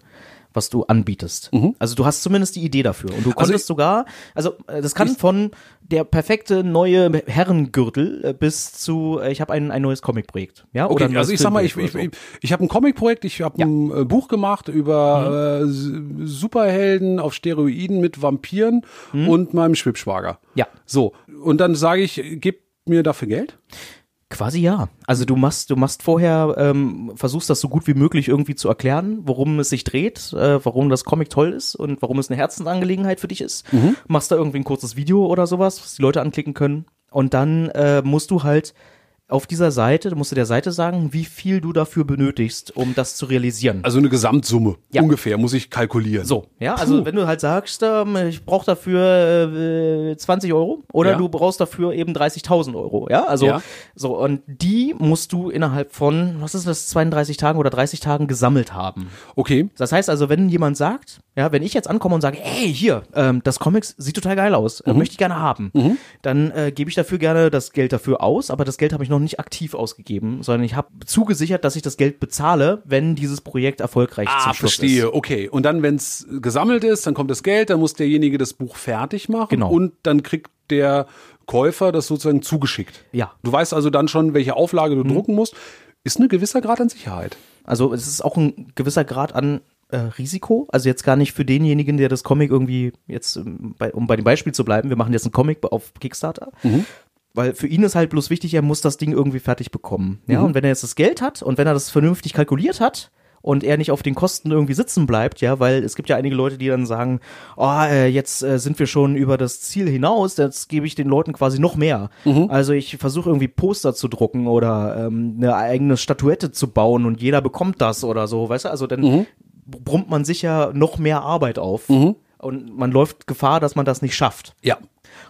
was du anbietest. Also du hast zumindest die Idee dafür. Und du konntest
Mhm. ich-
sogar, also äh, das kann von der perfekte neue Herrengürtel äh, bis zu, äh, ich habe ein, ein neues Comicprojekt. Ja,
Okay,
ein neues
also ich sag mal, ich, ich, ich, ich habe ein Comicprojekt, ich habe ein äh, Buch gemacht über äh, S- Superhelden auf Steroiden mit Vampiren und meinem Schwibschwager.
Ja.
So, und dann sage ich, gib mir dafür Geld?
Quasi ja. Also du machst, du machst vorher, ähm, versuchst das so gut wie möglich irgendwie zu erklären, worum es sich dreht, äh, warum das Comic toll ist und warum es eine Herzensangelegenheit für dich ist. Machst da irgendwie ein kurzes Video oder sowas, was die Leute anklicken können. Und dann äh, musst du halt auf dieser Seite, du musst du der Seite sagen, wie viel du dafür benötigst, um das zu realisieren.
Also eine Gesamtsumme,
Ja.
ungefähr, muss ich kalkulieren.
So, ja, also wenn du halt sagst, ähm, ich brauche dafür äh, 20 Euro oder
Ja.
du brauchst dafür eben 30.000 Euro, ja, also
Ja.
so und die musst du innerhalb von, was ist das, 32 Tagen oder 30 Tagen gesammelt haben.
Okay,
Das heißt also, wenn jemand sagt, ja, wenn ich jetzt ankomme und sage, ey, hier, ähm, das Comics sieht total geil aus,
Mhm.
äh, möchte ich gerne haben, dann äh, gebe ich dafür gerne das Geld dafür aus, aber das Geld habe ich noch nicht aktiv ausgegeben, sondern ich habe zugesichert, dass ich das Geld bezahle, wenn dieses Projekt erfolgreich
ah,
zum Schluss ist.
verstehe, okay. Und dann, wenn es gesammelt ist, dann kommt das Geld, dann muss derjenige das Buch fertig machen
Genau.
und dann kriegt der Käufer das sozusagen zugeschickt.
Ja. Mhm.
Du weißt also dann schon, welche Auflage du drucken musst. Ist ein gewisser Grad an Sicherheit.
Also es ist auch ein gewisser Grad an äh, Risiko. Also jetzt gar nicht für denjenigen, der das Comic irgendwie jetzt, ähm, bei, um bei dem Beispiel zu bleiben, wir machen jetzt einen Comic auf Kickstarter. Weil für ihn ist halt bloß wichtig, er muss das Ding irgendwie fertig bekommen. Ja, und wenn er jetzt das Geld hat und wenn er das vernünftig kalkuliert hat und er nicht auf den Kosten irgendwie sitzen bleibt, ja, weil es gibt ja einige Leute, die dann sagen, oh, äh, jetzt äh, sind wir schon über das Ziel hinaus, jetzt gebe ich den Leuten quasi noch mehr. Also ich versuche irgendwie Poster zu drucken oder ähm, eine eigene Statuette zu bauen und jeder bekommt das oder so, weißt du? Also dann brummt man sich ja noch mehr Arbeit auf. Und man läuft Gefahr, dass man das nicht schafft.
Ja.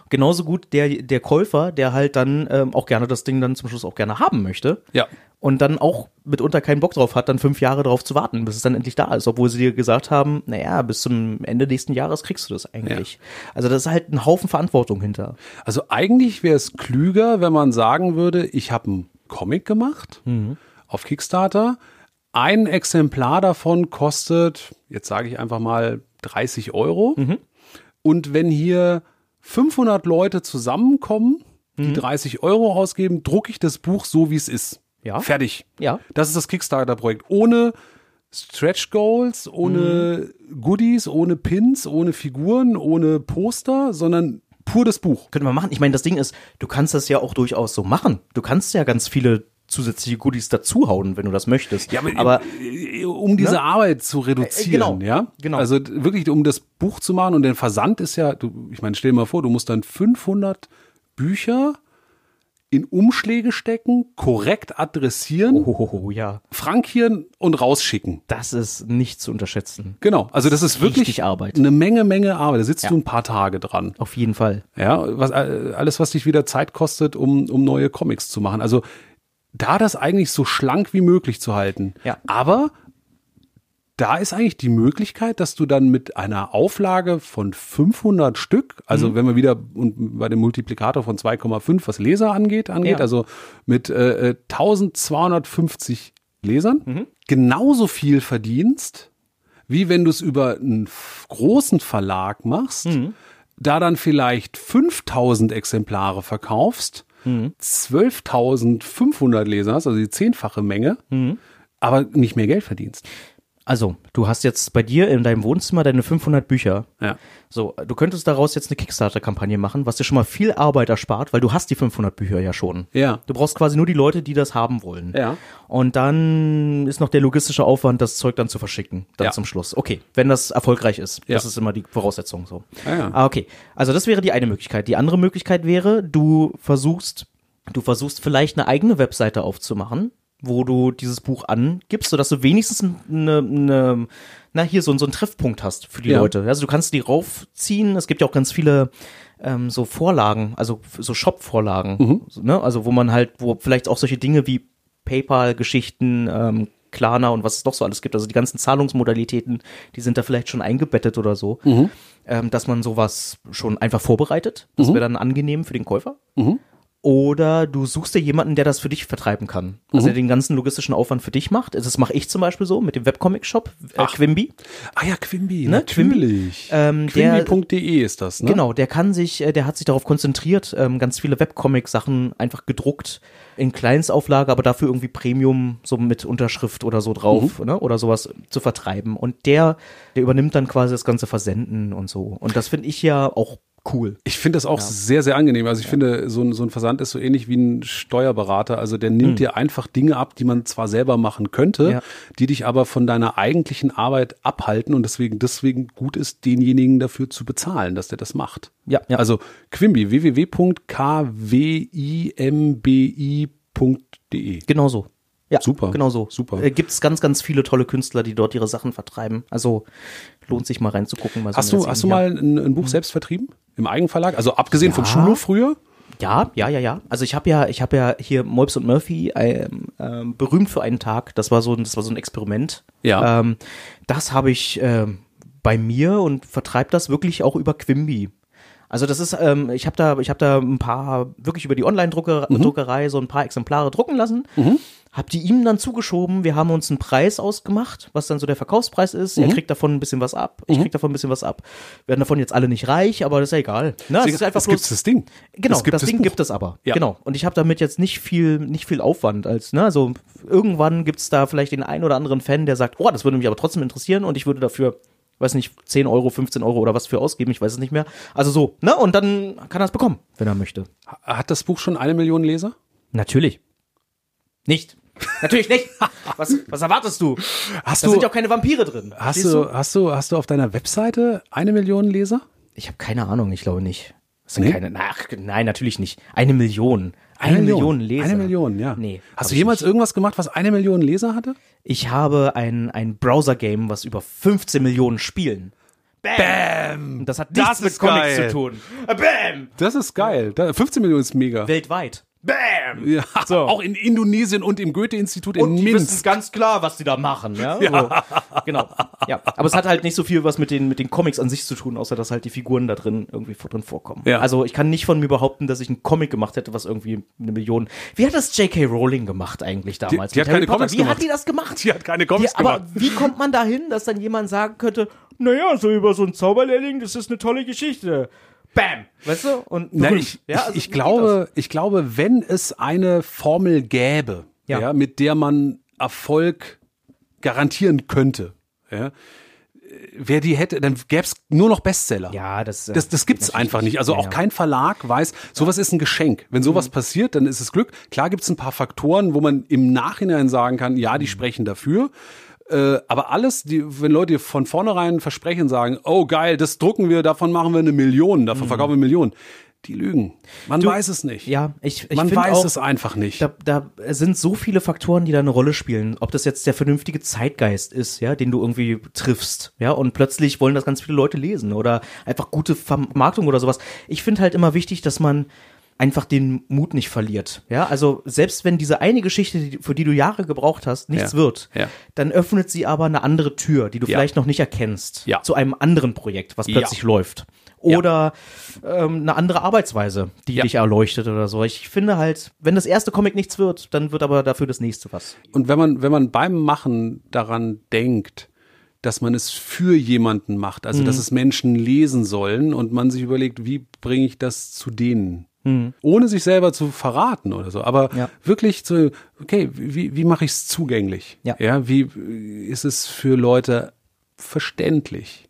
Genauso gut der, der Käufer, der halt dann ähm, auch gerne das Ding dann zum Schluss auch gerne haben möchte.
Ja.
Und dann auch mitunter keinen Bock drauf hat, dann fünf Jahre drauf zu warten, bis es dann endlich da ist, obwohl sie dir gesagt haben, naja, bis zum Ende nächsten Jahres kriegst du das eigentlich. Also das ist halt ein Haufen Verantwortung hinter.
Also eigentlich wäre es klüger, wenn man sagen würde, ich habe einen Comic gemacht auf Kickstarter. Ein Exemplar davon kostet, jetzt sage ich einfach mal 30 Euro. Und wenn hier 500 Leute zusammenkommen, die 30 Euro ausgeben, drucke ich das Buch so, wie es ist.
Ja.
Fertig.
Ja.
Das ist das Kickstarter-Projekt. Ohne Stretch Goals, ohne Goodies, ohne Pins, ohne Figuren, ohne Poster, sondern pur das Buch.
Könnte man machen. Ich meine, das Ding ist, du kannst das ja auch durchaus so machen. Du kannst ja ganz viele zusätzliche Goodies dazuhauen, wenn du das möchtest.
Ja, aber,
aber
äh, um diese Arbeit zu reduzieren,
genau,
ja?
genau.
Also wirklich, um das Buch zu machen und den Versand ist ja, du, ich meine, stell dir mal vor, du musst dann 500 Bücher in Umschläge stecken, korrekt adressieren,
oh, ja,
frankieren und rausschicken.
das ist nicht zu unterschätzen.
Genau, also das ist wirklich
Arbeit.
eine Menge, Menge Arbeit. Da sitzt
Ja.
du ein paar Tage dran.
Auf jeden Fall.
Ja, was, äh, alles, was dich wieder Zeit kostet, um, um neue Comics zu machen. Also da das eigentlich so schlank wie möglich zu halten.
Ja.
Aber da ist eigentlich die Möglichkeit, dass du dann mit einer Auflage von 500 Stück, also
Mhm.
wenn wir wieder und bei dem Multiplikator von 2,5, was Leser angeht, angeht,
Ja.
also mit äh, äh, 1250 Lesern,
Mhm.
genauso viel verdienst, wie wenn du es über einen großen Verlag machst,
Mhm.
da dann vielleicht 5000 Exemplare verkaufst,
Mhm.
12.500 Leser hast, also die zehnfache Menge,
Mhm.
aber nicht mehr Geld verdienst.
Also, du hast jetzt bei dir in deinem Wohnzimmer deine 500 Bücher.
Ja.
So, du könntest daraus jetzt eine Kickstarter-Kampagne machen, was dir schon mal viel Arbeit erspart, weil du hast die 500 Bücher ja schon.
Ja.
Du brauchst quasi nur die Leute, die das haben wollen.
Ja.
Und dann ist noch der logistische Aufwand, das Zeug dann zu verschicken, dann
Ja.
zum Schluss. Okay, wenn das erfolgreich ist.
Ja.
Das ist immer die Voraussetzung so.
Ah, ja.
Ah, okay. Also das wäre die eine Möglichkeit. Die andere Möglichkeit wäre, du versuchst, du versuchst vielleicht eine eigene Webseite aufzumachen, wo du dieses Buch angibst, sodass du wenigstens eine, eine na hier so, so einen Treffpunkt hast für die
Ja.
Leute. Also du kannst die raufziehen. Es gibt ja auch ganz viele ähm, so Vorlagen, also so Shop-Vorlagen,
Mhm.
ne? also wo man halt, wo vielleicht auch solche Dinge wie PayPal-Geschichten, ähm, Klarna und was es noch so alles gibt, also die ganzen Zahlungsmodalitäten, die sind da vielleicht schon eingebettet oder so,
Mhm.
ähm, dass man sowas schon einfach vorbereitet. Das wäre dann angenehm für den Käufer.
Mhm.
Oder du suchst dir jemanden, der das für dich vertreiben kann. Also der den ganzen logistischen Aufwand für dich macht. Das mache ich zum Beispiel so mit dem Webcomic-Shop, äh, Quimby.
Ah ja, Quimby,
Ne,
natürlich.
Ähm,
Quimby.de ist das, ne?
Genau, der kann sich, äh, der hat sich darauf konzentriert, ähm, ganz viele Webcomic-Sachen einfach gedruckt in Kleinstauflage, aber dafür irgendwie Premium so mit Unterschrift oder so drauf,
Mhm.
ne, oder sowas zu vertreiben. Und der, der übernimmt dann quasi das ganze Versenden und so. Und das finde ich ja auch cool.
Ich finde das auch sehr, sehr angenehm. Also ich finde, so ein, so ein Versand ist so ähnlich wie ein Steuerberater. Also der nimmt dir einfach Dinge ab, die man zwar selber machen könnte.
Ja.
die dich aber von deiner eigentlichen Arbeit abhalten und deswegen, deswegen gut ist, denjenigen dafür zu bezahlen, dass der das macht.
Ja, ja.
Also Quimby, www.kwimbi.de.
Genau so. Ja,
Super,
Genau so.
super.
Äh, gibt's ganz, ganz viele tolle Künstler, die dort ihre Sachen vertreiben. Also lohnt sich mal reinzugucken. Mal so
Hast du, hast du mal ein, ein Buch selbst vertrieben? Im Eigenverlag? Also abgesehen vom
Ja.
Schulhof früher?
Ja, ja, ja, ja. Also ich habe ja, ich habe ja hier Moibs und Murphy ähm, ähm, berühmt für einen Tag. Das war so, ein- das war so ein Experiment.
Ja.
Ähm, das habe ich ähm, bei mir und vertreibe das wirklich auch über Quimby. Also das ist, ähm, ich habe da, ich habe da ein paar wirklich über die Online-Druckerei so ein paar Exemplare drucken lassen. Hab die ihm dann zugeschoben. Wir haben uns einen Preis ausgemacht, was dann so der Verkaufspreis ist. Er kriegt davon ein bisschen was ab. Ich krieg davon ein bisschen was ab. Werden davon jetzt alle nicht reich, aber das ist ja egal. Ne? Es ist einfach
es gibt
bloß,
das Ding.
Genau, das,
das
Ding
Buch.
gibt es aber.
Ja.
Genau. Und ich habe damit jetzt nicht viel, nicht viel Aufwand als, ne, also irgendwann gibt's da vielleicht den einen oder anderen Fan, der sagt, oh, das würde mich aber trotzdem interessieren und ich würde dafür, weiß nicht, 10 Euro, 15 Euro oder was für ausgeben, ich weiß es nicht mehr. Also so, ne, und dann kann er es bekommen, wenn er möchte.
Hat das Buch schon eine Million Leser?
Natürlich. Nicht. Natürlich nicht. Was, was erwartest du?
Hast
Da
du,
sind ja auch keine Vampire drin.
hast du, hast du, hast du auf deiner Webseite eine Million Leser?
Ich habe keine Ahnung, ich glaube nicht. Das sind
Nee?
keine, ach, nein, natürlich nicht. Eine Million. Eine, Million. Leser.
Eine Million, ja.
Nee.
Hast du jemals
nicht.
irgendwas gemacht, was eine Million Leser hatte?
Ich habe ein, ein Browser-Game, was über 15 Millionen Spielen. Bam! Und das hat nichts
Das
mit Comics
geil.
zu tun. Bam!
Das ist geil. Da, 15 Millionen ist mega.
Weltweit. Bam!
Ja,
So.
Auch in Indonesien und im Goethe-Institut in
Und die wissen
Minsk.
ganz klar, was die da machen, ja? So. Genau. Ja. Aber es hat halt nicht so viel was mit den, mit den Comics an sich zu tun, außer dass halt die Figuren da drin irgendwie vor- drin vorkommen.
Ja.
Also ich kann nicht von mir behaupten, dass ich einen Comic gemacht hätte, was irgendwie eine Million. Wie hat das J.K. Rowling gemacht eigentlich damals?
die
mit
hat
Harry
keine Comics
Wie
gemacht.
hat die das gemacht?
Die hat keine Comics
Die, aber
gemacht.
wie kommt man dahin, dass dann jemand sagen könnte, naja, so über so einen Zauberlehrling, das ist eine tolle Geschichte. Bam! Weißt du? Und
Na, ich,
ja,
ich,
also
ich
geht
glaube, ich glaube, wenn es eine Formel gäbe, ja.
Ja.
mit der man Erfolg garantieren könnte, ja, wer die hätte, dann gäbe es nur noch Bestseller.
das? Ja, das, äh,
Das, das gibt's
natürlich
einfach nicht. Also
Ja,
auch kein Verlag weiß, sowas ist ein Geschenk. Wenn sowas
Mhm.
passiert, dann ist es Glück. Klar gibt's ein paar Faktoren, wo man im Nachhinein sagen kann, ja,
Mhm.
die sprechen dafür. Äh, aber alles, die, wenn Leute von vornherein versprechen, sagen, oh geil, das drucken wir, davon machen wir eine Million, davon verkaufen wir eine Million. Die lügen. Man weiß es nicht.
Mhm. Ja, ich, ich
Man weiß
auch,
es einfach nicht.
Da, da sind so viele Faktoren, die da eine Rolle spielen. Ob das jetzt der vernünftige Zeitgeist ist, ja, den du irgendwie triffst, ja, und plötzlich wollen das ganz viele Leute lesen oder einfach gute Vermarktung oder sowas. Ich finde halt immer wichtig, dass man einfach den Mut nicht verliert. Ja, also selbst wenn diese eine Geschichte, für die du Jahre gebraucht hast, nichts
Ja.
wird,
Ja.
dann öffnet sie aber eine andere Tür, die du
Ja.
vielleicht noch nicht erkennst, zu einem anderen Projekt, was plötzlich läuft. Oder ähm, eine andere Arbeitsweise, die dich erleuchtet oder so. Ich finde halt, wenn das erste Comic nichts wird, dann wird aber dafür das nächste was.
Und wenn man, wenn man beim Machen daran denkt, dass man es für jemanden macht, also
Mhm.
dass es Menschen lesen sollen und man sich überlegt, wie bringe ich das zu denen? Ohne sich selber zu verraten oder so. Aber
Ja.
wirklich so, okay, wie, wie mache ich es zugänglich?
Ja.
ja. Wie ist es für Leute verständlich?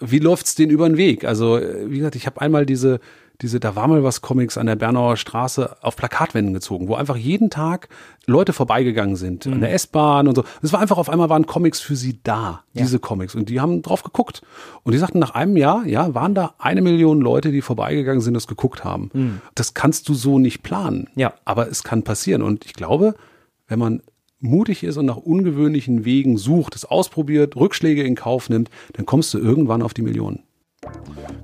Wie läuft's denen über den Weg? Also, äh, wie gesagt, ich habe einmal diese, diese, da war mal was Comics an der Bernauer Straße auf Plakatwänden gezogen, wo einfach jeden Tag Leute vorbeigegangen sind, an der S-Bahn und so. Es war einfach auf einmal waren Comics für sie da, diese Comics. Und die haben drauf geguckt. Und die sagten nach einem Jahr, ja, waren da eine Million Leute, die vorbeigegangen sind, das geguckt haben. Das kannst du so nicht planen.
Ja.
Aber es kann passieren. Und ich glaube, wenn man mutig ist und nach ungewöhnlichen Wegen sucht, es ausprobiert, Rückschläge in Kauf nimmt, dann kommst du irgendwann auf die Millionen.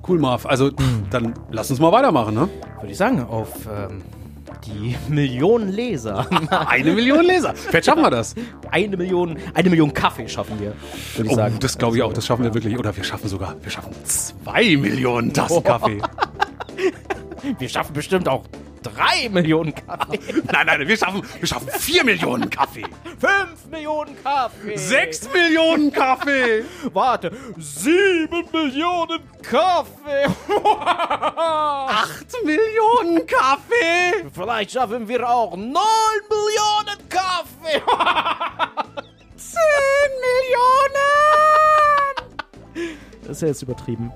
Cool, Marv. Also, dann lass uns mal weitermachen, ne?
Würde ich sagen, auf ähm, die Millionen Leser.
Eine Million Leser. Vielleicht schaffen wir das.
eine Million, eine Million Kaffee schaffen wir, würde ich
Oh,
sagen.
das glaube ich auch. Das schaffen wir wirklich. Oder wir schaffen sogar, wir schaffen zwei Millionen Tassen Kaffee.
Wir schaffen bestimmt auch drei Millionen Kaffee.
Nein, nein, wir schaffen, wir schaffen vier Millionen Kaffee.
Fünf Millionen Kaffee.
Sechs Millionen Kaffee.
Warte. Sieben Millionen Kaffee.
Acht Millionen Kaffee.
Vielleicht schaffen wir auch neun Millionen Kaffee.
Zehn Millionen.
Das ist ja jetzt übertrieben.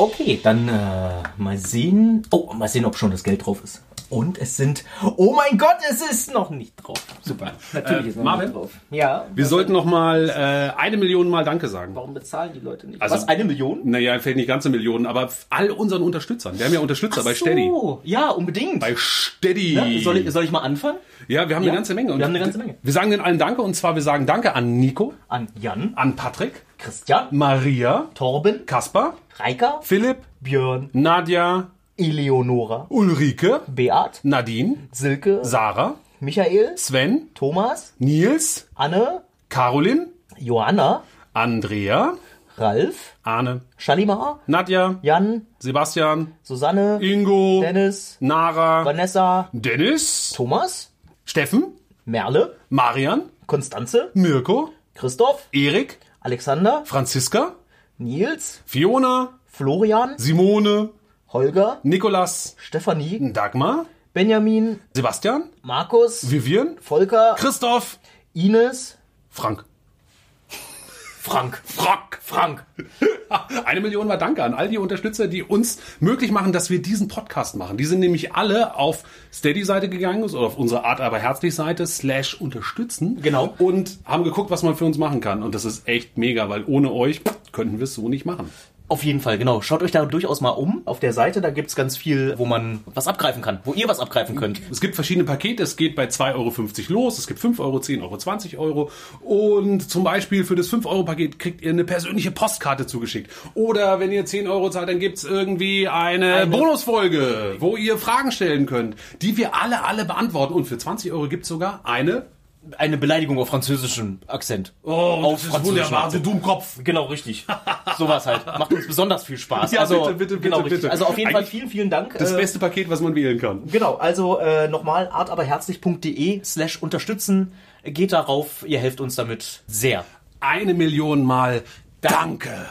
Okay, dann äh, mal sehen. Oh, mal sehen, ob schon das Geld drauf ist. Und es sind. Oh mein Gott, es ist noch nicht drauf. Super. Natürlich
Äh,
ist noch
Marvin?
nicht drauf. Ja.
Wir sollten noch mal äh, eine Million Mal Danke sagen.
Warum bezahlen die Leute nicht?
Also-
Was? Eine Million?
Naja, vielleicht nicht ganze Millionen, aber all unseren Unterstützern. Wir haben ja Unterstützer bei Steady.
So, ja, unbedingt.
Bei Steady.
ja, soll, ich, soll ich mal anfangen?
Ja, wir haben
Ja,
eine ganze Menge. Und
wir haben eine ganze Menge.
Wir sagen den allen Danke und zwar wir sagen Danke an Nico,
An Jan,
an Patrick,
Christian,
Maria,
Torben,
Kaspar,
Reika,
Philipp,
Björn,
Nadja,
Eleonora,
Ulrike,
Beat,
Nadine,
Silke,
Sarah,
Michael,
Sven,
Thomas,
Nils,
Anne,
Caroline,
Johanna,
Andrea,
Ralf,
Arne,
Shalimar,
Nadja,
Jan,
Sebastian,
Susanne,
Ingo,
Dennis,
Nara,
Vanessa,
Dennis,
Thomas,
Steffen,
Merle,
Marian,
Konstanze,
Mirko,
Christoph,
Erik,
Alexander,
Franziska,
Nils,
Fiona,
Florian,
Simone,
Holger,
Nikolas,
Stefanie,
Dagmar,
Benjamin,
Sebastian,
Markus,
Vivian,
Volker,
Christoph,
Ines,
Frank.
Frank.
Frank.
Frank.
Eine Million war Danke an all die Unterstützer, die uns möglich machen, dass wir diesen Podcast machen. Die sind nämlich alle auf Steady-Seite gegangen oder auf unsere Art aber herzlich Seite slash unterstützen.
Genau.
Und haben geguckt, was man für uns machen kann. Und das ist echt mega, weil ohne euch könnten wir es so nicht machen.
Auf jeden Fall, genau. Schaut euch da durchaus mal um. Auf der Seite, da gibt's ganz viel, wo man was abgreifen kann, wo ihr was abgreifen könnt.
Es gibt verschiedene Pakete. Es geht bei 2,50 Euro los. Es gibt 5 Euro, 10 Euro, 20 Euro. Und zum Beispiel für das 5-Euro-Paket kriegt ihr eine persönliche Postkarte zugeschickt. Oder wenn ihr 10 Euro zahlt, dann gibt's irgendwie eine,
Eine-
Bonusfolge, wo ihr Fragen stellen könnt, die wir alle, alle beantworten. Und für 20 Euro gibt's sogar eine...
Eine Beleidigung auf französischen Akzent.
Oh,
auf französischen Akzent.
Dummkopf.
Genau, richtig. Sowas halt. Macht uns besonders viel Spaß.
Ja,
also,
bitte, bitte,
genau,
bitte,
richtig.
bitte.
Also auf jeden Fall vielen, vielen Dank.
Das
Äh,
beste Paket, was man wählen kann.
Genau, also äh, nochmal artaberherzlich.de slash unterstützen. Geht darauf, ihr helft uns damit sehr.
Eine Million Mal Danke.